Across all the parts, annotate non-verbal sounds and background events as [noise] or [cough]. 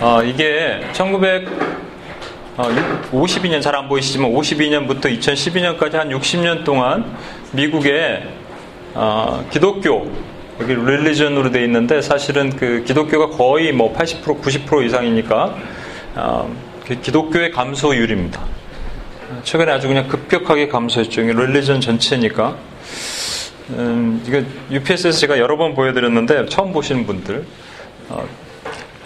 어, 이게 1952년 잘 안 보이시지만 52년부터 2012년까지 한 60년 동안 미국의 어, 기독교 여기 릴리전으로 돼 있는데 사실은 그 기독교가 거의 뭐 80% 90% 이상이니까 어, 그 기독교의 감소율입니다. 최근에 아주 그냥 급격하게 감소했죠. 릴리전 전체니까. 음, 이거 UPS에서 제가 여러 번 보여드렸는데 처음 보시는 분들 어,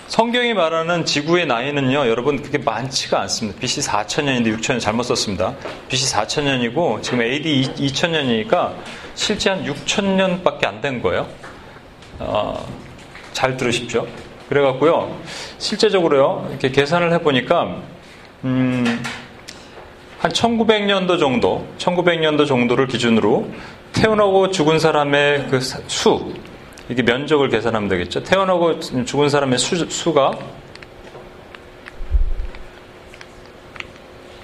성경이 말하는 지구의 나이는요, 여러분 그게 많지가 않습니다. BC 4천년인데 6천년 잘못 썼습니다. BC 4천년이고 지금 AD 2천년이니까 실제 한 6천년밖에 안 된 거예요. 어, 잘 들으십시오. 그래갖고요, 실제적으로요, 이렇게 계산을 해보니까, 음, 한 1900년도 정도, 1900년도 정도를 기준으로 태어나고 죽은 사람의 그 수, 이게 면적을 계산하면 되겠죠. 태어나고 죽은 사람의 수, 가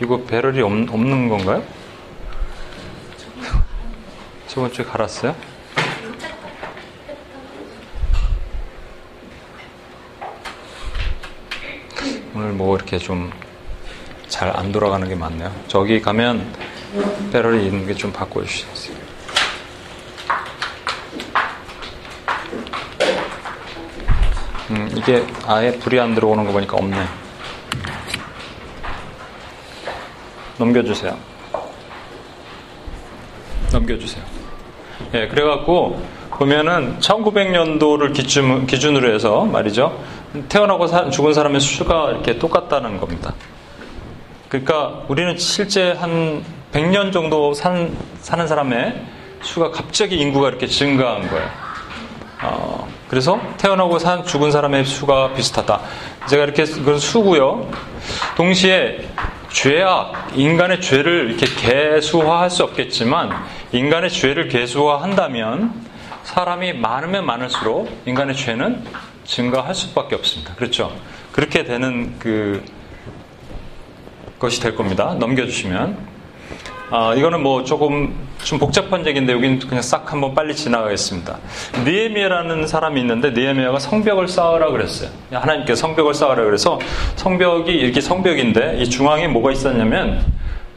이거 배럴이 없, 없는 건가요? 저번 주에 갈았어요? 오늘 뭐 이렇게 좀 잘 안 돌아가는 게 많네요. 저기 가면 배럴이 있는 게 좀 바꿔주시겠어요? 이게 아예 불이 안 들어오는 거 보니까 없네. 넘겨주세요. 넘겨주세요. 예, 그래갖고 보면은 1900년도를 기준, 기준으로 해서 말이죠. 태어나고 사, 죽은 사람의 수가 이렇게 똑같다는 겁니다. 그러니까 우리는 실제 한 100년 정도 산, 사는 사람의 수가 갑자기 인구가 이렇게 증가한 거예요. 어, 그래서 태어나고 산 죽은 사람의 수가 비슷하다. 제가 이렇게 그건 수고요. 동시에 죄악, 인간의 죄를 이렇게 개수화할 수 없겠지만 인간의 죄를 개수화한다면 사람이 많으면 많을수록 인간의 죄는 증가할 수밖에 없습니다. 그렇죠? 그렇게 되는 그 것이 될 겁니다. 넘겨주시면. 아, 이거는 뭐 조금 좀 복잡한 얘기인데 여기는 그냥 싹 한번 빨리 지나가겠습니다. 니에미아라는 사람이 있는데 니에미아가 성벽을 쌓으라 그랬어요. 하나님께 성벽을 쌓으라 그래서 성벽이 이렇게 성벽인데 이 중앙에 뭐가 있었냐면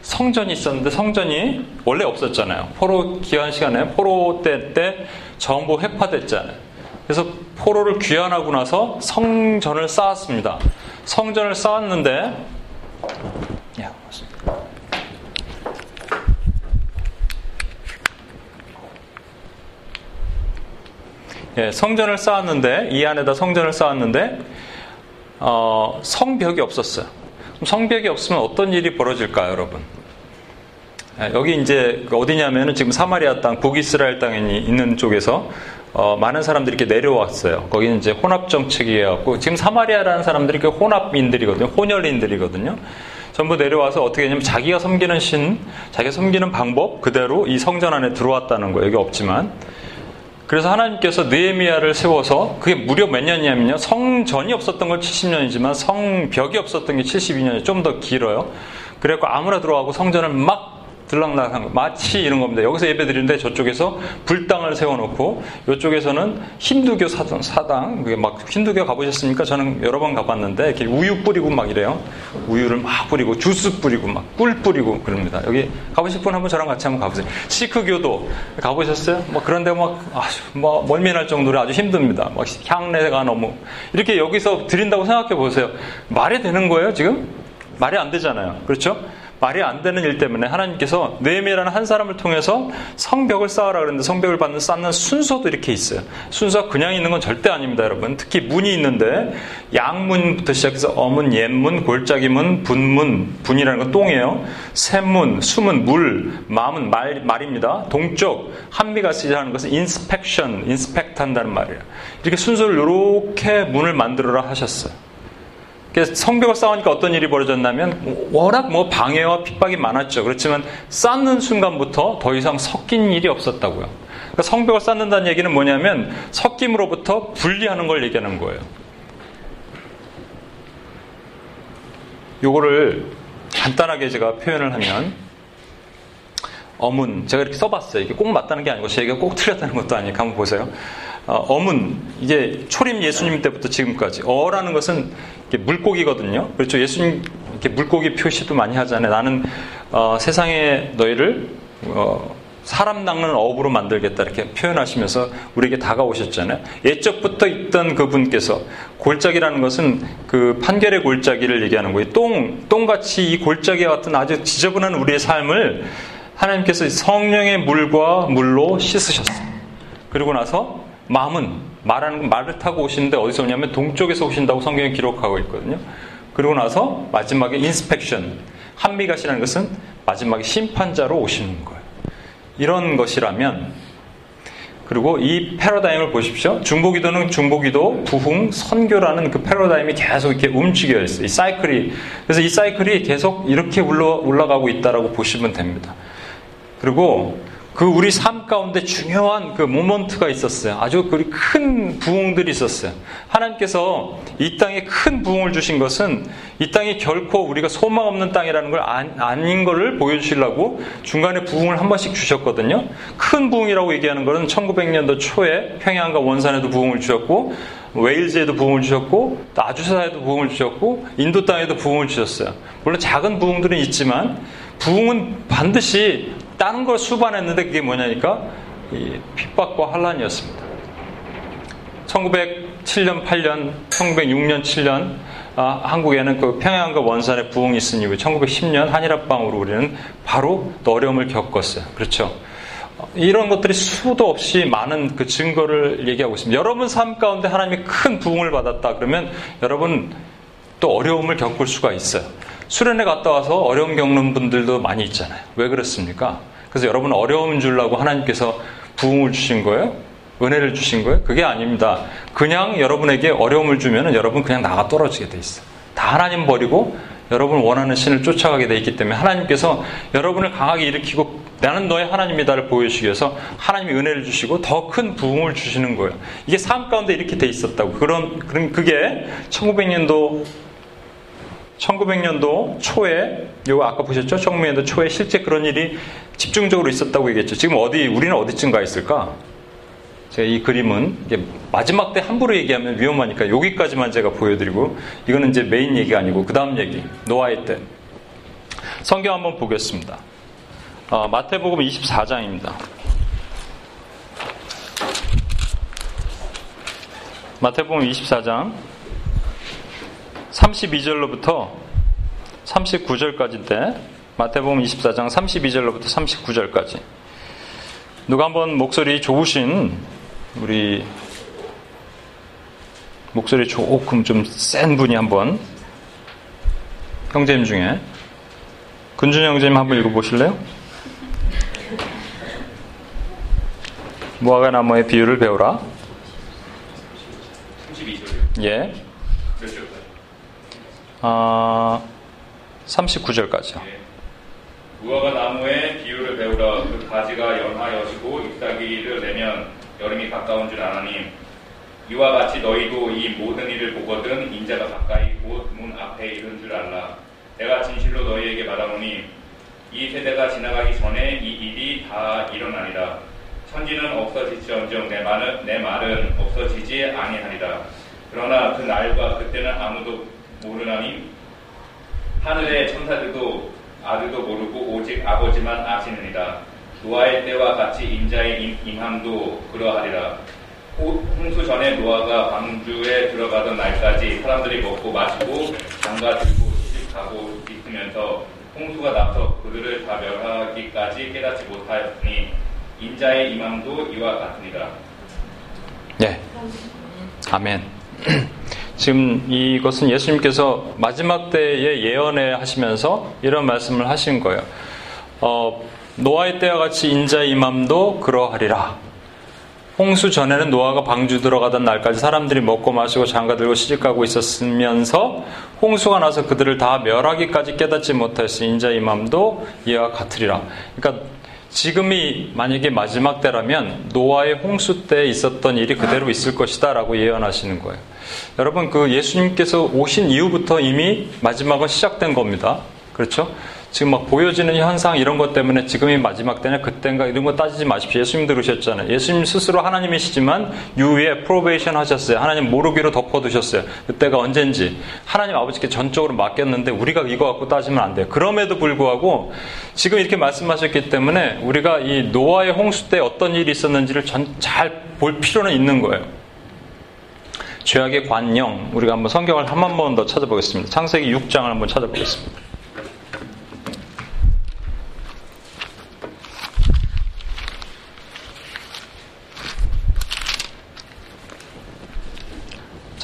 성전이 있었는데 성전이 원래 없었잖아요. 포로 기한 시간에 포로 때 때 정부 회파됐잖아요. 그래서 포로를 귀환하고 나서 성전을 쌓았습니다. 성전을 쌓았는데 예, 성전을 쌓았는데 이 안에다 성전을 쌓았는데 어, 성벽이 없었어요. 성벽이 없으면 어떤 일이 벌어질까요, 여러분? 예, 여기 이제 어디냐면은 지금 사마리아 땅, 북이스라엘 땅에 있는 쪽에서 어, 많은 사람들이 이렇게 내려왔어요. 거기는 이제 혼합 정책이었고 지금 사마리아라는 사람들이 그 혼합인들이거든요. 혼혈인들이거든요. 전부 내려와서 어떻게 했냐면 자기가 섬기는 신, 자기가 섬기는 방법 그대로 이 성전 안에 들어왔다는 거예요. 여기 없지만. 그래서 하나님께서 느에미아를 세워서 그게 무려 몇 년이냐면요. 성전이 없었던 건 70년이지만 성벽이 없었던 게 72년이 좀 더 길어요. 그래갖고 아무나 들어가고 성전을 막 들락날락한 거. 마치 이런 겁니다. 여기서 예배 드리는데 저쪽에서 불당을 세워놓고 이쪽에서는 힌두교 사당, 사당 막 힌두교 가보셨습니까? 저는 여러 번 가봤는데 이렇게 우유 뿌리고 막 이래요. 우유를 막 뿌리고 주스 뿌리고 막 꿀 뿌리고 그럽니다. 여기 가보실 분 한번 저랑 같이 한번 가보세요. 시크교도 가보셨어요? 뭐 그런데 막 아주 뭐 멀미날 정도로 아주 힘듭니다. 막 향내가 너무 이렇게 여기서 드린다고 생각해 보세요. 말이 되는 거예요 지금? 말이 안 되잖아요. 그렇죠? 말이 안 되는 일 때문에 하나님께서 느헤미야라는 한 사람을 통해서 성벽을 쌓으라 그랬는데 성벽을 받는 쌓는 순서도 이렇게 있어요. 순서가 그냥 있는 건 절대 아닙니다, 여러분. 특히 문이 있는데 양문부터 시작해서 어문, 옛문, 골짜기문, 분문, 분이라는 건 똥이에요. 샘문, 수문, 물, 마문, 말, 말입니다. 동쪽 한미가 쓰자는 것은 inspection, inspect 한다는 말이에요. 이렇게 순서를 이렇게 문을 만들어라 하셨어요. 성벽을 쌓으니까 어떤 일이 벌어졌냐면 워낙 뭐 방해와 핍박이 많았죠. 그렇지만 쌓는 순간부터 더 이상 섞인 일이 없었다고요. 그러니까 성벽을 쌓는다는 얘기는 뭐냐면 섞임으로부터 분리하는 걸 얘기하는 거예요. 요거를 간단하게 제가 표현을 하면 어문 제가 이렇게 써봤어요. 이게 꼭 맞다는 게 아니고 제 얘기가 꼭 틀렸다는 것도 아니에요. 한번 보세요. 어, 문 이게 초림 예수님 때부터 지금까지 어라는 것은 물고기거든요. 그렇죠. 예수님 이렇게 물고기 표시도 많이 하잖아요. 나는 어, 세상에 너희를 어, 사람 낚는 어부로 만들겠다 이렇게 표현하시면서 우리에게 다가오셨잖아요. 예적부터 있던 그분께서 골짜기라는 것은 그 판결의 골짜기를 얘기하는 거예요. 똥, 똥같이 이 골짜기 같은 아주 지저분한 우리의 삶을 하나님께서 성령의 물과 물로 씻으셨어요. 그리고 나서 마음은 말하는 말을 타고 오시는데 어디서 오냐면 동쪽에서 오신다고 성경에 기록하고 있거든요. 그리고 나서 마지막에 인스펙션 한미가시라는 것은 마지막에 심판자로 오시는 거예요. 이런 것이라면 그리고 이 패러다임을 보십시오. 중보기도는 중보기도, 부흥, 선교라는 그 패러다임이 계속 이렇게 움직여 있어요. 이 사이클이. 그래서 이 사이클이 계속 이렇게 올라, 가고 있다라고 보시면 됩니다. 그리고 그 우리 삶 가운데 중요한 그 모먼트가 있었어요. 아주 큰 부흥들이 있었어요. 하나님께서 이 땅에 큰 부흥을 주신 것은 이 땅이 결코 우리가 소망 없는 땅이라는 걸 아닌 것을 보여주시려고 중간에 부흥을 한 번씩 주셨거든요. 큰 부흥이라고 얘기하는 것은 1900년도 초에 평양과 원산에도 부흥을 주셨고 웨일즈에도 부흥을 주셨고 또 아주사에도 부흥을 주셨고 인도 땅에도 부흥을 주셨어요. 물론 작은 부흥들은 있지만 부흥은 반드시 다른 걸 수반했는데 그게 뭐냐니까 핍박과 환란이었습니다. 1907년, 8년, 1906년, 7년 아, 한국에는 그 평양과 원산의 부흥이 있은 이후 1910년 한일합방으로 우리는 바로 어려움을 겪었어요. 그렇죠. 이런 것들이 수도 없이 많은 그 증거를 얘기하고 있습니다. 여러분 삶 가운데 하나님이 큰 부흥을 받았다 그러면 여러분 또 어려움을 겪을 수가 있어요. 수련회 갔다 와서 어려움 겪는 분들도 많이 있잖아요. 왜 그렇습니까? 그래서 여러분 어려움 주려고 하나님께서 부흥을 주신 거예요? 은혜를 주신 거예요? 그게 아닙니다. 그냥 여러분에게 어려움을 주면 여러분 그냥 나가 떨어지게 돼 있어요. 다 하나님 버리고 여러분 원하는 신을 쫓아가게 돼 있기 때문에 하나님께서 여러분을 강하게 일으키고 나는 너의 하나님이다를 보여주시기 위해서 하나님이 은혜를 주시고 더 큰 부흥을 주시는 거예요. 이게 삶 가운데 이렇게 돼 있었다고. 그런, 그런 그게 1900년도 1900년도 초에 요 아까 보셨죠? 1900년도 초에 실제 그런 일이 집중적으로 있었다고 얘기했죠. 지금 어디 우리는 어디쯤 가 있을까? 제가 이 그림은 마지막 때 함부로 얘기하면 위험하니까 여기까지만 제가 보여드리고 이거는 이제 메인 얘기가 아니고 그 다음 얘기 노아의 때 성경 한번 보겠습니다. 어, 마태복음 24장입니다. 마태복음 24장 32절로부터 39절까지인데 마태복음 24장 32절로부터 39절까지 누가 한번 목소리 좋으신 우리 목소리 조금 좀 센 분이 한번 형제님 중에 근준 형제님 한번 읽어보실래요? 무화과 나무의 비유를 배우라. 32절. 예. 아, 39절까지요. 예. 무화과 나무의 비유를 배우라 그 가지가 연하여지고 잎사귀를 내면 여름이 가까운 줄 아나니 이와 같이 너희도 이 모든 일을 보거든 인자가 가까이 곧 문 앞에 이른 줄 알라 내가 진실로 너희에게 말하노니 이 세대가 지나가기 전에 이 일이 다 일어나리라 천지는 없어질지언정 내 말은 내 말은 없어지지 아니하리라 그러나 그 날과 그때는 아무도 모르나니 하늘의 천사들도 아들도 모르고 오직 아버지만 아시느니라. 노아의 때와 같이 인자의 임함도 그러하리라. 홍수 전에 노아가 방주에 들어가던 날까지 사람들이 먹고 마시고 장가 들고 시집 가고 있으면서 홍수가 나서 그들을 다 멸하기까지 깨닫지 못하였으니 인자의 임함도 이와 같으니라. 네. 아멘. [clears throat] 지금 이것은 예수님께서 마지막 때에 예언해 하시면서 이런 말씀을 하신 거예요. 어, 노아의 때와 같이 인자 임함도 그러하리라. 홍수 전에는 노아가 방주 들어가던 날까지 사람들이 먹고 마시고 장가들고 시집가고 있었으면서 홍수가 나서 그들을 다 멸하기까지 깨닫지 못했으 인자 임함도 이와 같으리라. 그러니까 지금이 만약에 마지막 때라면 노아의 홍수 때 있었던 일이 그대로 있을 것이다 라고 예언하시는 거예요. 여러분 그 예수님께서 오신 이후부터 이미 마지막은 시작된 겁니다. 그렇죠? 지금 막 보여지는 현상 이런 것 때문에 지금이 마지막 때냐 그땐가 이런 거 따지지 마십시오. 예수님 들으셨잖아요. 예수님 스스로 하나님이시지만 유에 프로베이션 하셨어요. 하나님 모르기로 덮어두셨어요. 그때가 언젠지 하나님 아버지께 전적으로 맡겼는데 우리가 이거 갖고 따지면 안 돼요. 그럼에도 불구하고 지금 이렇게 말씀하셨기 때문에 우리가 이 노아의 홍수 때 어떤 일이 있었는지를 잘 볼 필요는 있는 거예요. 죄악의 관영 우리가 한번 성경을 한 번 더 찾아보겠습니다. 창세기 6장을 한번 찾아보겠습니다.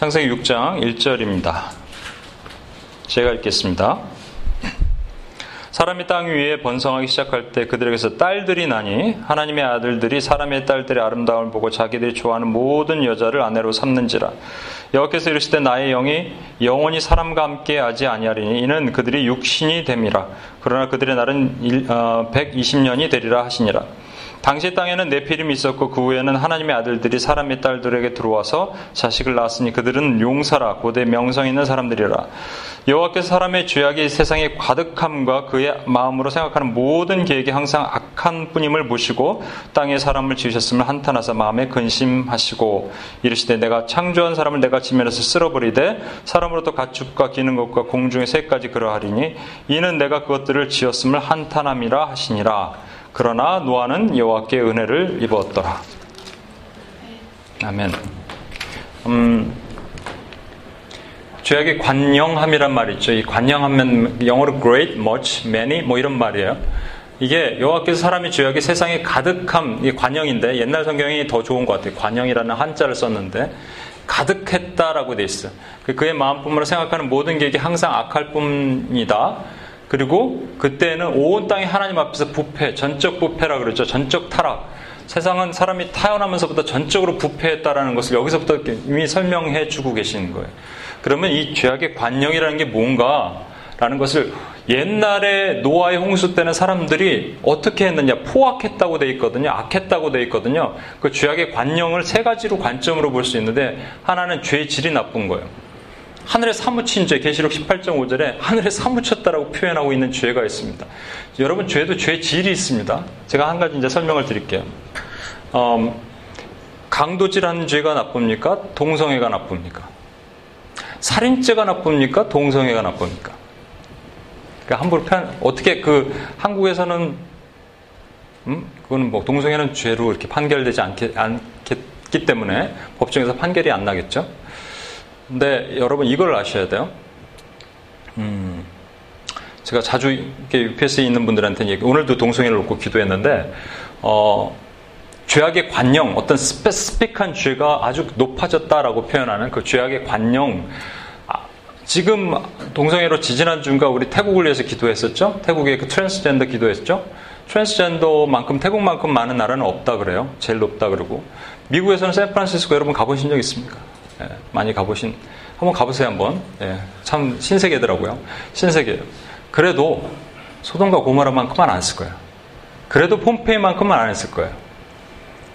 창세기 6장 1절입니다. 제가 읽겠습니다. 사람이 땅 위에 번성하기 시작할 때 그들에게서 딸들이 나니 하나님의 아들들이 사람의 딸들의 아름다움을 보고 자기들이 좋아하는 모든 여자를 아내로 삼는지라 여호와께서 이르시되 나의 영이 영원히 사람과 함께 하지 아니하리니 이는 그들이 육신이 됨이라 그러나 그들의 날은 120년이 어, 되리라 하시니라 당시 땅에는 네피림이 있었고 그 후에는 하나님의 아들들이 사람의 딸들에게 들어와서 자식을 낳았으니 그들은 용사라 고대 명성 있는 사람들이라. 여호와께서 사람의 죄악이 세상의 과득함과 그의 마음으로 생각하는 모든 계획이 항상 악한 뿐임을 보시고 땅에 사람을 지으셨음을 한탄하사 마음에 근심하시고 이르시되 내가 창조한 사람을 내가 지면에서 쓸어버리되 사람으로부터 가축과 기는 것과 공중의 새까지 그러하리니 이는 내가 그것들을 지었음을 한탄함이라 하시니라 그러나 노아는 여호와께 은혜를 입었더라. 아멘. 음, 죄악의 관영함이란 말이 있죠. 이 관영하면 영어로 great, much, many 뭐 이런 말이에요. 이게 여호와께서 사람이 죄악이 세상에 가득함 이 관영인데 옛날 성경이 더 좋은 것 같아요. 관영이라는 한자를 썼는데 가득했다라고 돼 있어. 그 그의 마음뿐으로 생각하는 모든 계획이 항상 악할 뿐이다. 그리고 그때는 온 땅이 하나님 앞에서 부패, 전적 부패라 그러죠. 전적 타락. 세상은 사람이 태어나면서부터 전적으로 부패했다라는 것을 여기서부터 이미 설명해 주고 계시는 거예요. 그러면 이 죄악의 관령이라는 게 뭔가? 라는 것을 옛날에 노아의 홍수 때는 사람들이 어떻게 했느냐 포악했다고 돼 있거든요 악했다고 돼 있거든요 그 죄악의 관령을 세 가지로 관점으로 볼 수 있는데 하나는 죄의 질이 나쁜 거예요 하늘에 사무친 죄, 계시록 18.5절에 하늘에 사무쳤다라고 표현하고 있는 죄가 있습니다. 여러분, 죄도 죄 질이 있습니다. 제가 한 가지 이제 설명을 드릴게요. 음, 강도질하는 죄가 나쁩니까? 동성애가 나쁩니까? 살인죄가 나쁩니까? 동성애가 나쁩니까? 그러니까 함부로 표현, 어떻게 그 한국에서는, 음? 그거는 뭐 동성애는 죄로 이렇게 판결되지 않겠, 않겠기 때문에 법정에서 판결이 안 나겠죠? 근데 여러분 이걸 아셔야 돼요. 음, 제가 자주 이렇게 UPS에 있는 분들한테 오늘도 동성애를 놓고 기도했는데, 어, 죄악의 관령, 어떤 specific한 죄가 아주 높아졌다라고 표현하는 그 죄악의 관영, 아, 지금 동성애로 지지난주인가 우리 태국을 위해서 기도했었죠? 태국의 그 트랜스젠더 기도했죠? 트랜스젠더만큼 태국만큼 많은 나라는 없다 그래요. 제일 높다 그러고. 미국에서는 샌프란시스코 여러분 가보신 적 있습니까? 예, 많이 가보신 한번 가보세요 한번. 예, 참 신세계더라고요. 신세계예요. 그래도 소돔과 고모라만큼만 안 했을 거예요. 그래도 폼페이만큼만 안 했을 거예요.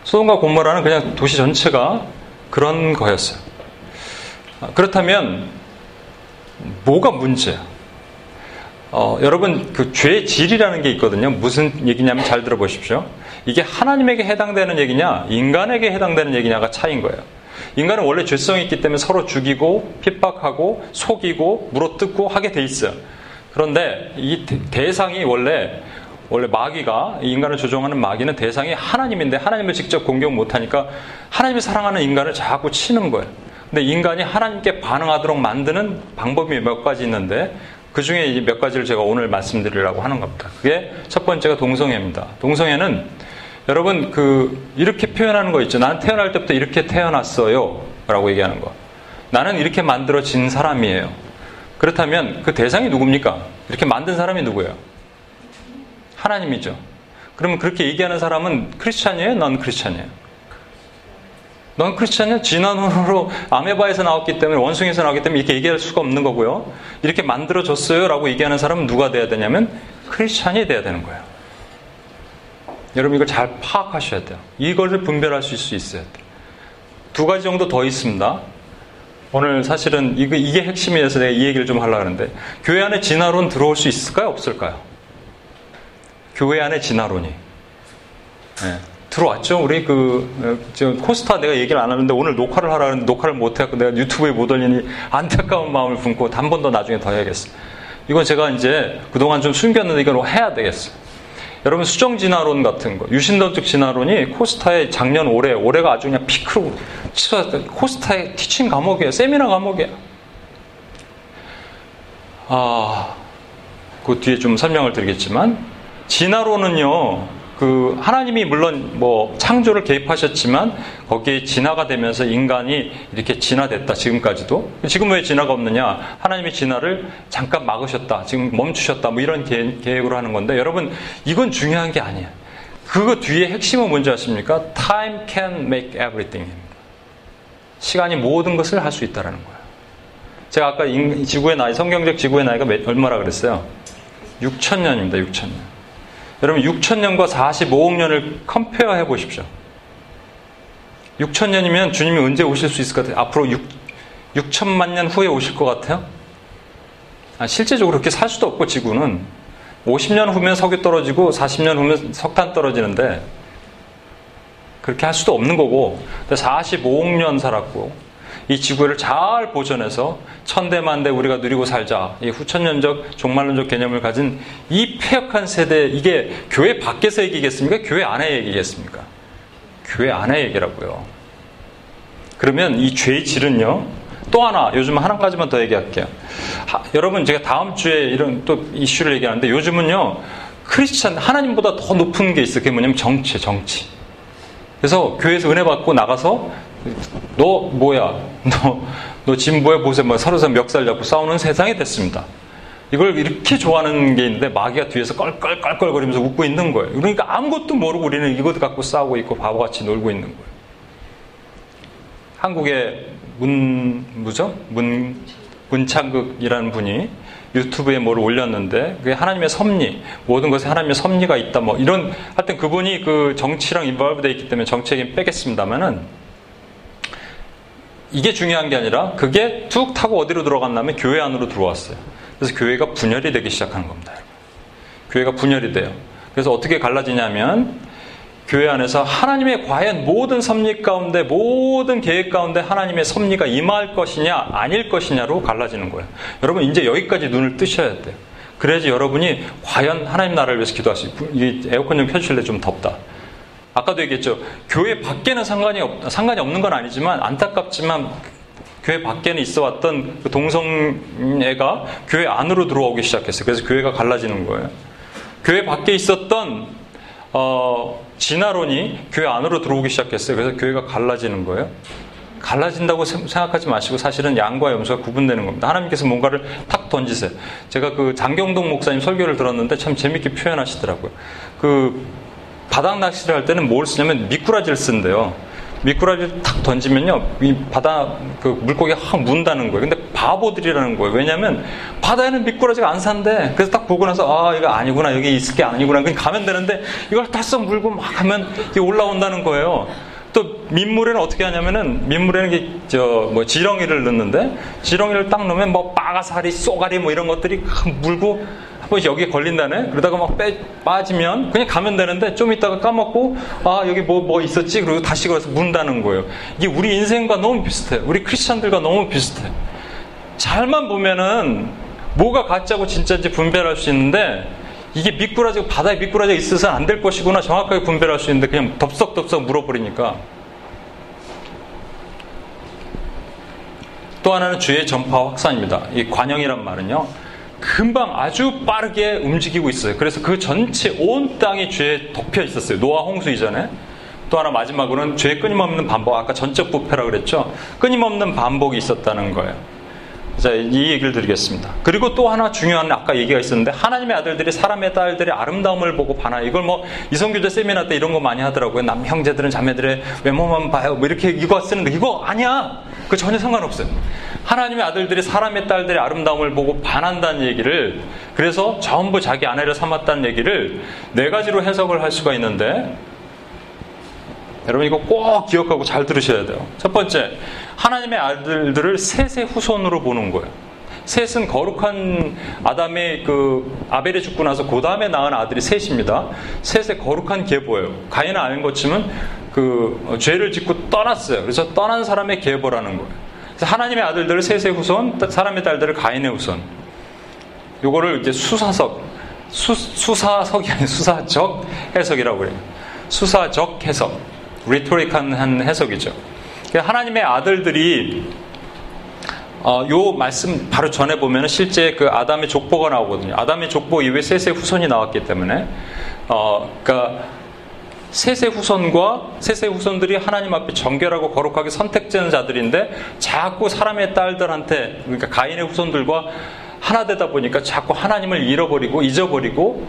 소돔과 고모라는 그냥 도시 전체가 그런 거였어요. 아, 그렇다면 뭐가 문제야? 어, 여러분 그 죄의 질이라는 게 있거든요. 무슨 얘기냐면 잘 들어보십시오. 이게 하나님에게 해당되는 얘기냐, 인간에게 해당되는 얘기냐가 차이인 거예요. 인간은 원래 죄성이 있기 때문에 서로 죽이고 핍박하고 속이고 물어뜯고 하게 돼 있어요. 그런데 이 대상이 원래 원래 마귀가 인간을 조종하는 마귀는 대상이 하나님인데 하나님을 직접 공격 못하니까 하나님이 사랑하는 인간을 자꾸 치는 거예요. 근데 인간이 하나님께 반응하도록 만드는 방법이 몇 가지 있는데 그 중에 몇 가지를 제가 오늘 말씀드리려고 하는 겁니다. 그게 첫 번째가 동성애입니다. 동성애는 여러분 그 이렇게 표현하는 거 있죠. 나는 태어날 때부터 이렇게 태어났어요라고 얘기하는 거. 나는 이렇게 만들어진 사람이에요. 그렇다면 그 대상이 누굽니까? 이렇게 만든 사람이 누구예요? 하나님이죠. 그러면 그렇게 얘기하는 사람은 크리스찬이에요? 넌 크리스찬이에요? 넌 크리스찬은 진화론으로 아메바에서 나왔기 때문에 원숭이에서 나왔기 때문에 이렇게 얘기할 수가 없는 거고요. 이렇게 만들어졌어요 라고 얘기하는 사람은 누가 돼야 되냐면 크리스찬이 돼야 되는 거예요. 여러분 이걸 잘 파악하셔야 돼요. 이것을 분별하실 수 있어야 돼요. 두 가지 정도 더 있습니다. 오늘 사실은 이게, 핵심이어서 내가 이 얘기를 좀 하려고 하는데 교회 안에 진화론 들어올 수 있을까요? 없을까요? 교회 안에 진화론이. 네. 들어왔죠. 우리 그, 어, 지금 코스타 내가 얘기를 안 하는데 오늘 녹화를 하라는 녹화를 못 해갖고 내가 유튜브에 못 올리니 안타까운 마음을 품고 한 번 더 나중에 더 해야겠어. 이건 제가 이제 그동안 좀 숨겼는데 이걸 해야 되겠어. 여러분 수정 진화론 같은 거, 유신론적 진화론이 코스타의 작년 올해, 올해가 아주 그냥 피크로 치솟았던 코스타의 티칭 과목이에요. 세미나 과목이에요. 아, 그 뒤에 좀 설명을 드리겠지만, 진화론은요, 그 하나님이 물론 뭐 창조를 개입하셨지만 거기에 진화가 되면서 인간이 이렇게 진화됐다 지금까지도. 지금 왜 진화가 없느냐? 하나님의 진화를 잠깐 막으셨다 지금 멈추셨다 뭐 이런 계획으로 하는 건데 여러분 이건 중요한 게 아니에요. 그거 뒤에 핵심은 뭔지 아십니까? Time can make everything. 시간이 모든 것을 할 수 있다라는 거예요. 제가 아까 지구의 나이 성경적 지구의 나이가 얼마라 그랬어요? 6천 년입니다 6천 년 여러분 6천년과 45억 년을 컴페어 해 보십시오. 6천년이면 주님이 언제 오실 수 있을 것 같아요? 앞으로 6, 6천만 년 후에 오실 것 같아요? 아, 실제적으로 그렇게 살 수도 없고 지구는 50년 후면 석유 떨어지고 40년 후면 석탄 떨어지는데 그렇게 할 수도 없는 거고 45억 년 살았고 이 지구를 잘 보존해서 천대만대 우리가 누리고 살자. 이 후천년적 종말론적 개념을 가진 이 폐역한 세대 이게 교회 밖에서 얘기겠습니까? 교회 안에 얘기겠습니까? 교회 안에 얘기라고요. 그러면 이 죄의 질은요. 또 하나 요즘 한 가지만 더 얘기할게요. 하, 여러분 제가 다음 주에 이런 또 이슈를 얘기하는데 요즘은요. 크리스천 하나님보다 더 높은 게 있어요. 그게 뭐냐면 정치, 정치. 그래서 교회에서 은혜 받고 나가서 너 뭐야? [laughs] 너, 너 진보에 보세 뭐 서로서 멱살 잡고 싸우는 세상이 됐습니다. 이걸 이렇게 좋아하는 게 있는데 마귀가 뒤에서 껄껄껄껄거리면서 웃고 있는 거예요. 그러니까 아무것도 모르고 우리는 이것 갖고 싸우고 있고 바보같이 놀고 있는 거예요. 한국의 문, 뭐죠? 문, 문창극이라는 분이 유튜브에 뭘 올렸는데 그게 하나님의 섭리 모든 것에 하나님의 섭리가 있다 뭐 이런 하여튼 그분이 그 정치랑 인벌브돼 있기 때문에 정치에게 빼겠습니다만은 이게 중요한 게 아니라 그게 툭 타고 어디로 들어갔냐면 교회 안으로 들어왔어요. 그래서 교회가 분열이 되기 시작하는 겁니다. 교회가 분열이 돼요. 그래서 어떻게 갈라지냐면 교회 안에서 하나님의 과연 모든 섭리 가운데 모든 계획 가운데 하나님의 섭리가 임할 것이냐 아닐 것이냐로 갈라지는 거예요. 여러분 이제 여기까지 눈을 뜨셔야 돼요. 그래야지 여러분이 과연 하나님 나라를 위해서 기도할 수 있고 에어컨 좀 켜주실래 좀 덥다. 아까도 얘기했죠. 교회 밖에는 상관이 없, 상관이 없는 건 아니지만 안타깝지만 교회 밖에는 있어 왔던 그 동성애가 교회 안으로 들어오기 시작했어요. 그래서 교회가 갈라지는 거예요. 교회 밖에 있었던 어, 진화론이 교회 안으로 들어오기 시작했어요. 그래서 교회가 갈라지는 거예요. 갈라진다고 생각하지 마시고 사실은 양과 염소가 구분되는 겁니다. 하나님께서 뭔가를 탁 던지세요. 제가 그 장경동 목사님 설교를 들었는데 참 재밌게 표현하시더라고요. 그 바닥 낚시를 할 때는 뭘 쓰냐면 미꾸라지를 쓴대요. 미꾸라지를 탁 던지면요, 이 바다, 그 물고기가 확 문다는 거예요. 근데 바보들이라는 거예요. 왜냐면 바다에는 미꾸라지가 안 산대. 그래서 딱 보고 나서, 아, 이거 아니구나. 여기 있을 게 아니구나. 그냥 가면 되는데 이걸 딱 물고 막 하면 이게 올라온다는 거예요. 또 민물에는 어떻게 하냐면은 민물에는 저뭐 지렁이를 넣는데 지렁이를 딱 넣으면 뭐 빠가사리, 쏘가리 뭐 이런 것들이 물고 한번 여기에 걸린다네? 그러다가 막 빼, 빠지면 그냥 가면 되는데 좀 있다가 까먹고 아, 여기 뭐, 뭐 있었지? 그리고 다시 걸어서 문다는 거예요. 이게 우리 인생과 너무 비슷해. 우리 크리스찬들과 너무 비슷해. 잘만 보면은 뭐가 가짜고 진짜인지 분별할 수 있는데 이게 미꾸라지, 바다에 미꾸라지가 있어서는 안 될 것이구나 정확하게 분별할 수 있는데 그냥 덥석덥석 물어버리니까 또 하나는 주의 전파 확산입니다. 이 관영이란 말은요. 금방 아주 빠르게 움직이고 있어요. 그래서 그 전체 온 땅이 죄에 덮여 있었어요. 노아 홍수 이전에. 또 하나 마지막으로는 죄 끊임없는 반복. 아까 전적 부패라 그랬죠. 끊임없는 반복이 있었다는 거예요. 자, 이 얘기를 드리겠습니다. 그리고 또 하나 중요한 아까 얘기가 있었는데 하나님의 아들들이 사람의 딸들의 아름다움을 보고 반하. 이걸 뭐 이성교제 세미나 때 이런 거 많이 하더라고요. 남 형제들은 자매들의 외모만 봐요. 뭐 이렇게 이거 쓰는 거 이거 아니야. 그 전혀 상관없어요. 하나님의 아들들이 사람의 딸들의 아름다움을 보고 반한다는 얘기를 그래서 전부 자기 아내를 삼았다는 얘기를 네 가지로 해석을 할 수가 있는데 여러분 이거 꼭 기억하고 잘 들으셔야 돼요. 첫 번째, 하나님의 아들들을 셋의 후손으로 보는 거예요. 셋은 거룩한 아담의 그 아벨이 죽고 나서 그 다음에 낳은 아들이 셋입니다. 셋의 거룩한 계보예요. 가인은 아는 것지만 그 죄를 짓고 떠났어요. 그래서 떠난 사람의 계보라는 거예요. 하나님의 아들들을 셋의 후손, 사람의 딸들을 가인의 후손. 요거를 이제 수사석, 수, 수사석이 아닌 수사적 해석이라고 그래요. 수사적 해석, 리토릭한 해석이죠. 그러니까 하나님의 아들들이 어, 요 말씀 바로 전에 보면 실제 그 아담의 족보가 나오거든요. 아담의 족보 이후에 셋의 후손이 나왔기 때문에 어, 그러니까 셋의 후손과 셋의 후손들이 하나님 앞에 정결하고 거룩하게 선택된 자들인데 자꾸 사람의 딸들한테 그러니까 가인의 후손들과 하나 되다 보니까 자꾸 하나님을 잃어버리고 잊어버리고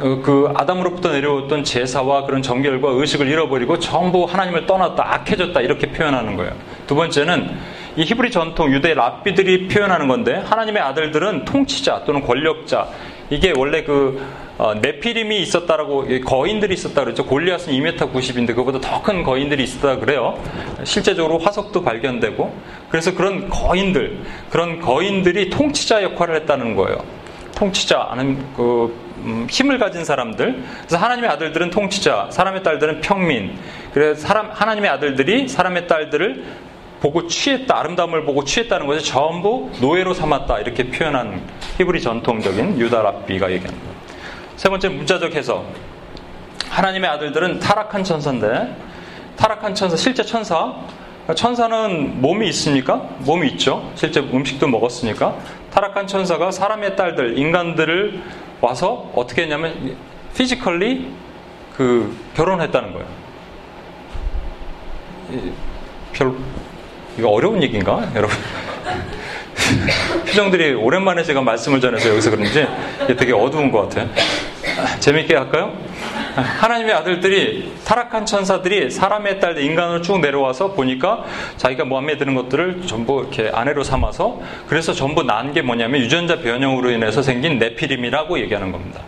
어, 그 아담으로부터 내려왔던 제사와 그런 정결과 의식을 잃어버리고 전부 하나님을 떠났다 악해졌다 이렇게 표현하는 거예요. 두 번째는 이 히브리 전통 유대 랍비들이 표현하는 건데 하나님의 아들들은 통치자 또는 권력자 이게 원래 그 어, 네피림이 있었다라고 거인들이 있었다 그러죠. 골리앗은 2m 90인데 그보다 더 큰 거인들이 있었다 그래요. 실제적으로 화석도 발견되고 그래서 그런 거인들 그런 거인들이 통치자 역할을 했다는 거예요. 통치자 하는 그 음, 힘을 가진 사람들. 그래서 하나님의 아들들은 통치자, 사람의 딸들은 평민. 그래서 사람 하나님의 아들들이 사람의 딸들을 보고 취했다, 아름다움을 보고 취했다는 것을 전부 노예로 삼았다 이렇게 표현한 히브리 전통적인 유다 랍비가 얘기하는 거예요. 세 번째 문자적 해석. 하나님의 아들들은 타락한 천사인데 타락한 천사, 실제 천사. 천사는 몸이 있습니까? 몸이 있죠. 실제 음식도 먹었으니까. 타락한 천사가 사람의 딸들, 인간들을 와서 어떻게 했냐면 physically 그 결혼했다는 거예요. 별 이거 어려운 얘기인가, 여러분? [laughs] 표정들이 오랜만에 제가 말씀을 전해서 여기서 그런지 되게 어두운 것 같아요. 재밌게 할까요? 하나님의 아들들이 타락한 천사들이 사람의 딸 인간으로 쭉 내려와서 보니까 자기가 마음에 드는 것들을 전부 이렇게 아내로 삼아서 그래서 전부 난 게 뭐냐면 유전자 변형으로 인해서 생긴 네피림이라고 얘기하는 겁니다.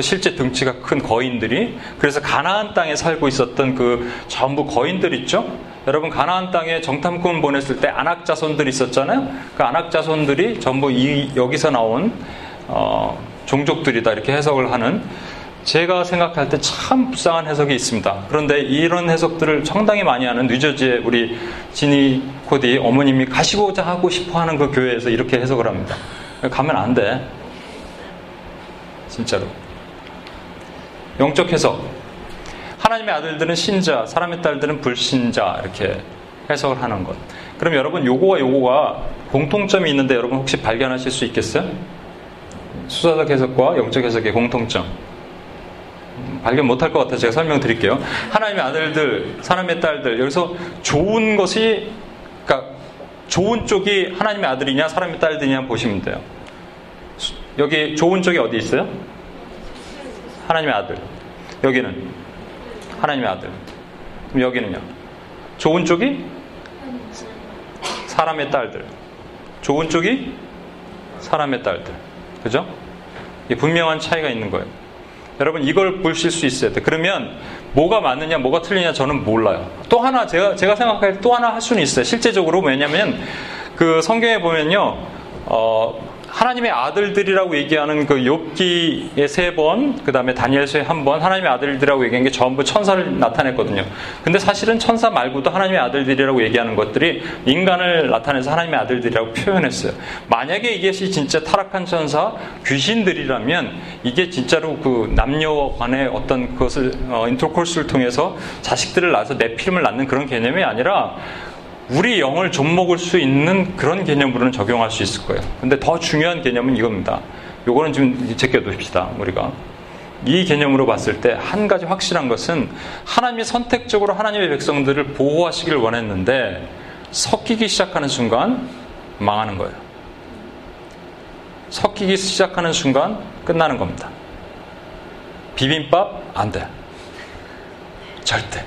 실제 등치가 큰 거인들이 그래서 가나안 땅에 살고 있었던 그 전부 거인들 있죠? 여러분 가나안 땅에 정탐꾼 보냈을 때 안악 자손들이 있었잖아요. 그 안악 자손들이 전부 이 여기서 나온 어, 종족들이다 이렇게 해석을 하는 제가 생각할 때 참 불쌍한 해석이 있습니다. 그런데 이런 해석들을 상당히 많이 하는 뉴저지의 우리 지니 코디 어머님이 가시고자 하고 싶어 하는 그 교회에서 이렇게 해석을 합니다. 가면 안 돼. 진짜로. 영적 해석. 하나님의 아들들은 신자, 사람의 딸들은 불신자 이렇게 해석을 하는 것. 그럼 여러분 요거와 요거가 공통점이 있는데 여러분 혹시 발견하실 수 있겠어요? 수사적 해석과 영적 해석의 공통점. 발견 못할 것 같아서 제가 설명드릴게요. 하나님의 아들들, 사람의 딸들, 여기서 좋은 것이, 그러니까 좋은 쪽이 하나님의 아들이냐, 사람의 딸들이냐 보시면 돼요. 여기 좋은 쪽이 어디 있어요? 하나님의 아들. 여기는 하나님의 아들. 그럼 여기는요? 좋은 쪽이 사람의 딸들. 좋은 쪽이 사람의 딸들. 그죠? 분명한 차이가 있는 거예요. 여러분 이걸 보실 수 있어야 돼. 그러면 뭐가 맞느냐, 뭐가 틀리냐 저는 몰라요. 또 하나 제가 제가 생각할 때 또 하나 할 수는 있어요. 실제적으로 왜냐하면 그 성경에 보면요, 어, 하나님의 아들들이라고 얘기하는 그 욥기의 세 번, 그 다음에 다니엘서에 한 번, 하나님의 아들들이라고 얘기한 게 전부 천사를 나타냈거든요. 근데 사실은 천사 말고도 하나님의 아들들이라고 얘기하는 것들이 인간을 나타내서 하나님의 아들들이라고 표현했어요. 만약에 이것이 진짜 타락한 천사, 귀신들이라면 이게 진짜로 그 남녀 간의 어떤 그것을 어, 인터콜스를 통해서 자식들을 낳아서 내 피름을 낳는 그런 개념이 아니라 우리 영을 좀먹을 수 있는 그런 개념으로는 적용할 수 있을 거예요. 근데 더 중요한 개념은 이겁니다. 요거는 좀 제껴두십시다, 우리가. 이 개념으로 봤을 때 한 가지 확실한 것은 하나님이 선택적으로 하나님의 백성들을 보호하시길 원했는데 섞이기 시작하는 순간 망하는 거예요. 섞이기 시작하는 순간 끝나는 겁니다. 비빔밥 안 돼. 절대.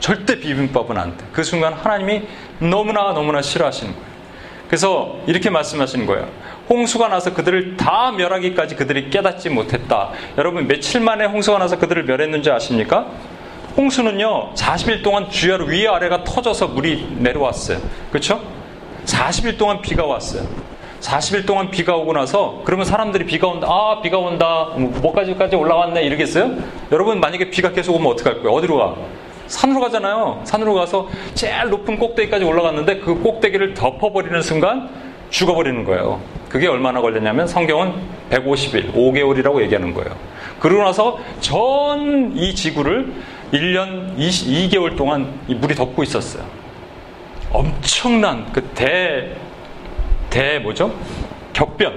절대 비빔밥은 안 돼. 그 순간 하나님이 너무나 너무나 싫어하시는 거예요. 그래서 이렇게 말씀하시는 거예요. 홍수가 나서 그들을 다 멸하기까지 그들이 깨닫지 못했다. 여러분 며칠 만에 홍수가 나서 그들을 멸했는지 아십니까? 홍수는요 40일 동안 주야로 위아래가 터져서 물이 내려왔어요. 그렇죠? 40일 동안 비가 왔어요. 40일 동안 비가 오고 나서 그러면 사람들이 비가 온다. 아 비가 온다. 뭐까지까지 올라왔네 이러겠어요? 여러분 만약에 비가 계속 오면 어떡할 거예요? 어디로 가? 산으로 가잖아요. 산으로 가서 제일 높은 꼭대기까지 올라갔는데 그 꼭대기를 덮어버리는 순간 죽어버리는 거예요. 그게 얼마나 걸렸냐면 성경은 150일, 5개월이라고 얘기하는 거예요. 그러고 나서 전 이 지구를 1년 22개월 동안 이 물이 덮고 있었어요. 엄청난 그 대, 대 뭐죠? 격변.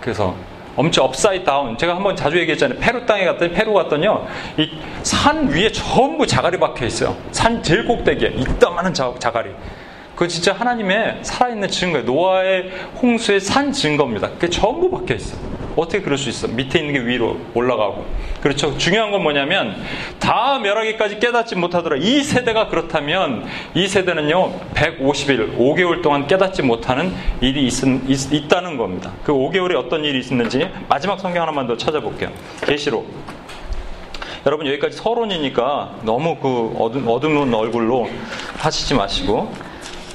그래서 엄청 upside down. 제가 한번 자주 얘기했잖아요. 페루 땅에 갔더니 페루 갔더니요. 이 산 위에 전부 자갈이 박혀 있어요. 산 제일 꼭대기에 이따만한 자갈이. 그 진짜 하나님의 살아있는 증거예요. 노아의 홍수의 산 증거입니다. 그게 전부 박혀 있어요. 어떻게 그럴 수 있어? 밑에 있는 게 위로 올라가고. 그렇죠. 중요한 건 뭐냐면 다 멸하기까지 깨닫지 못하더라. 이 세대가 그렇다면 이 세대는요 150일, 5개월 동안 깨닫지 못하는 일이 있, 있 다는 겁니다. 그 5개월에 어떤 일이 있었는지 마지막 성경 하나만 더 찾아볼게요. 계시록. 여러분 여기까지 서론이니까 너무 그 어두, 어두운 얼굴로 하시지 마시고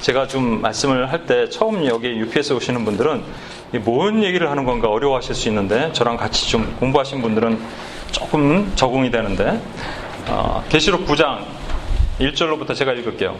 제가 좀 말씀을 할 때 처음 여기 UPS 오시는 분들은 뭔 얘기를 하는 건가 어려워하실 수 있는데 저랑 같이 좀 공부하신 분들은 조금 적응이 되는데 어, 계시록 어, 9장 1절로부터 제가 읽을게요.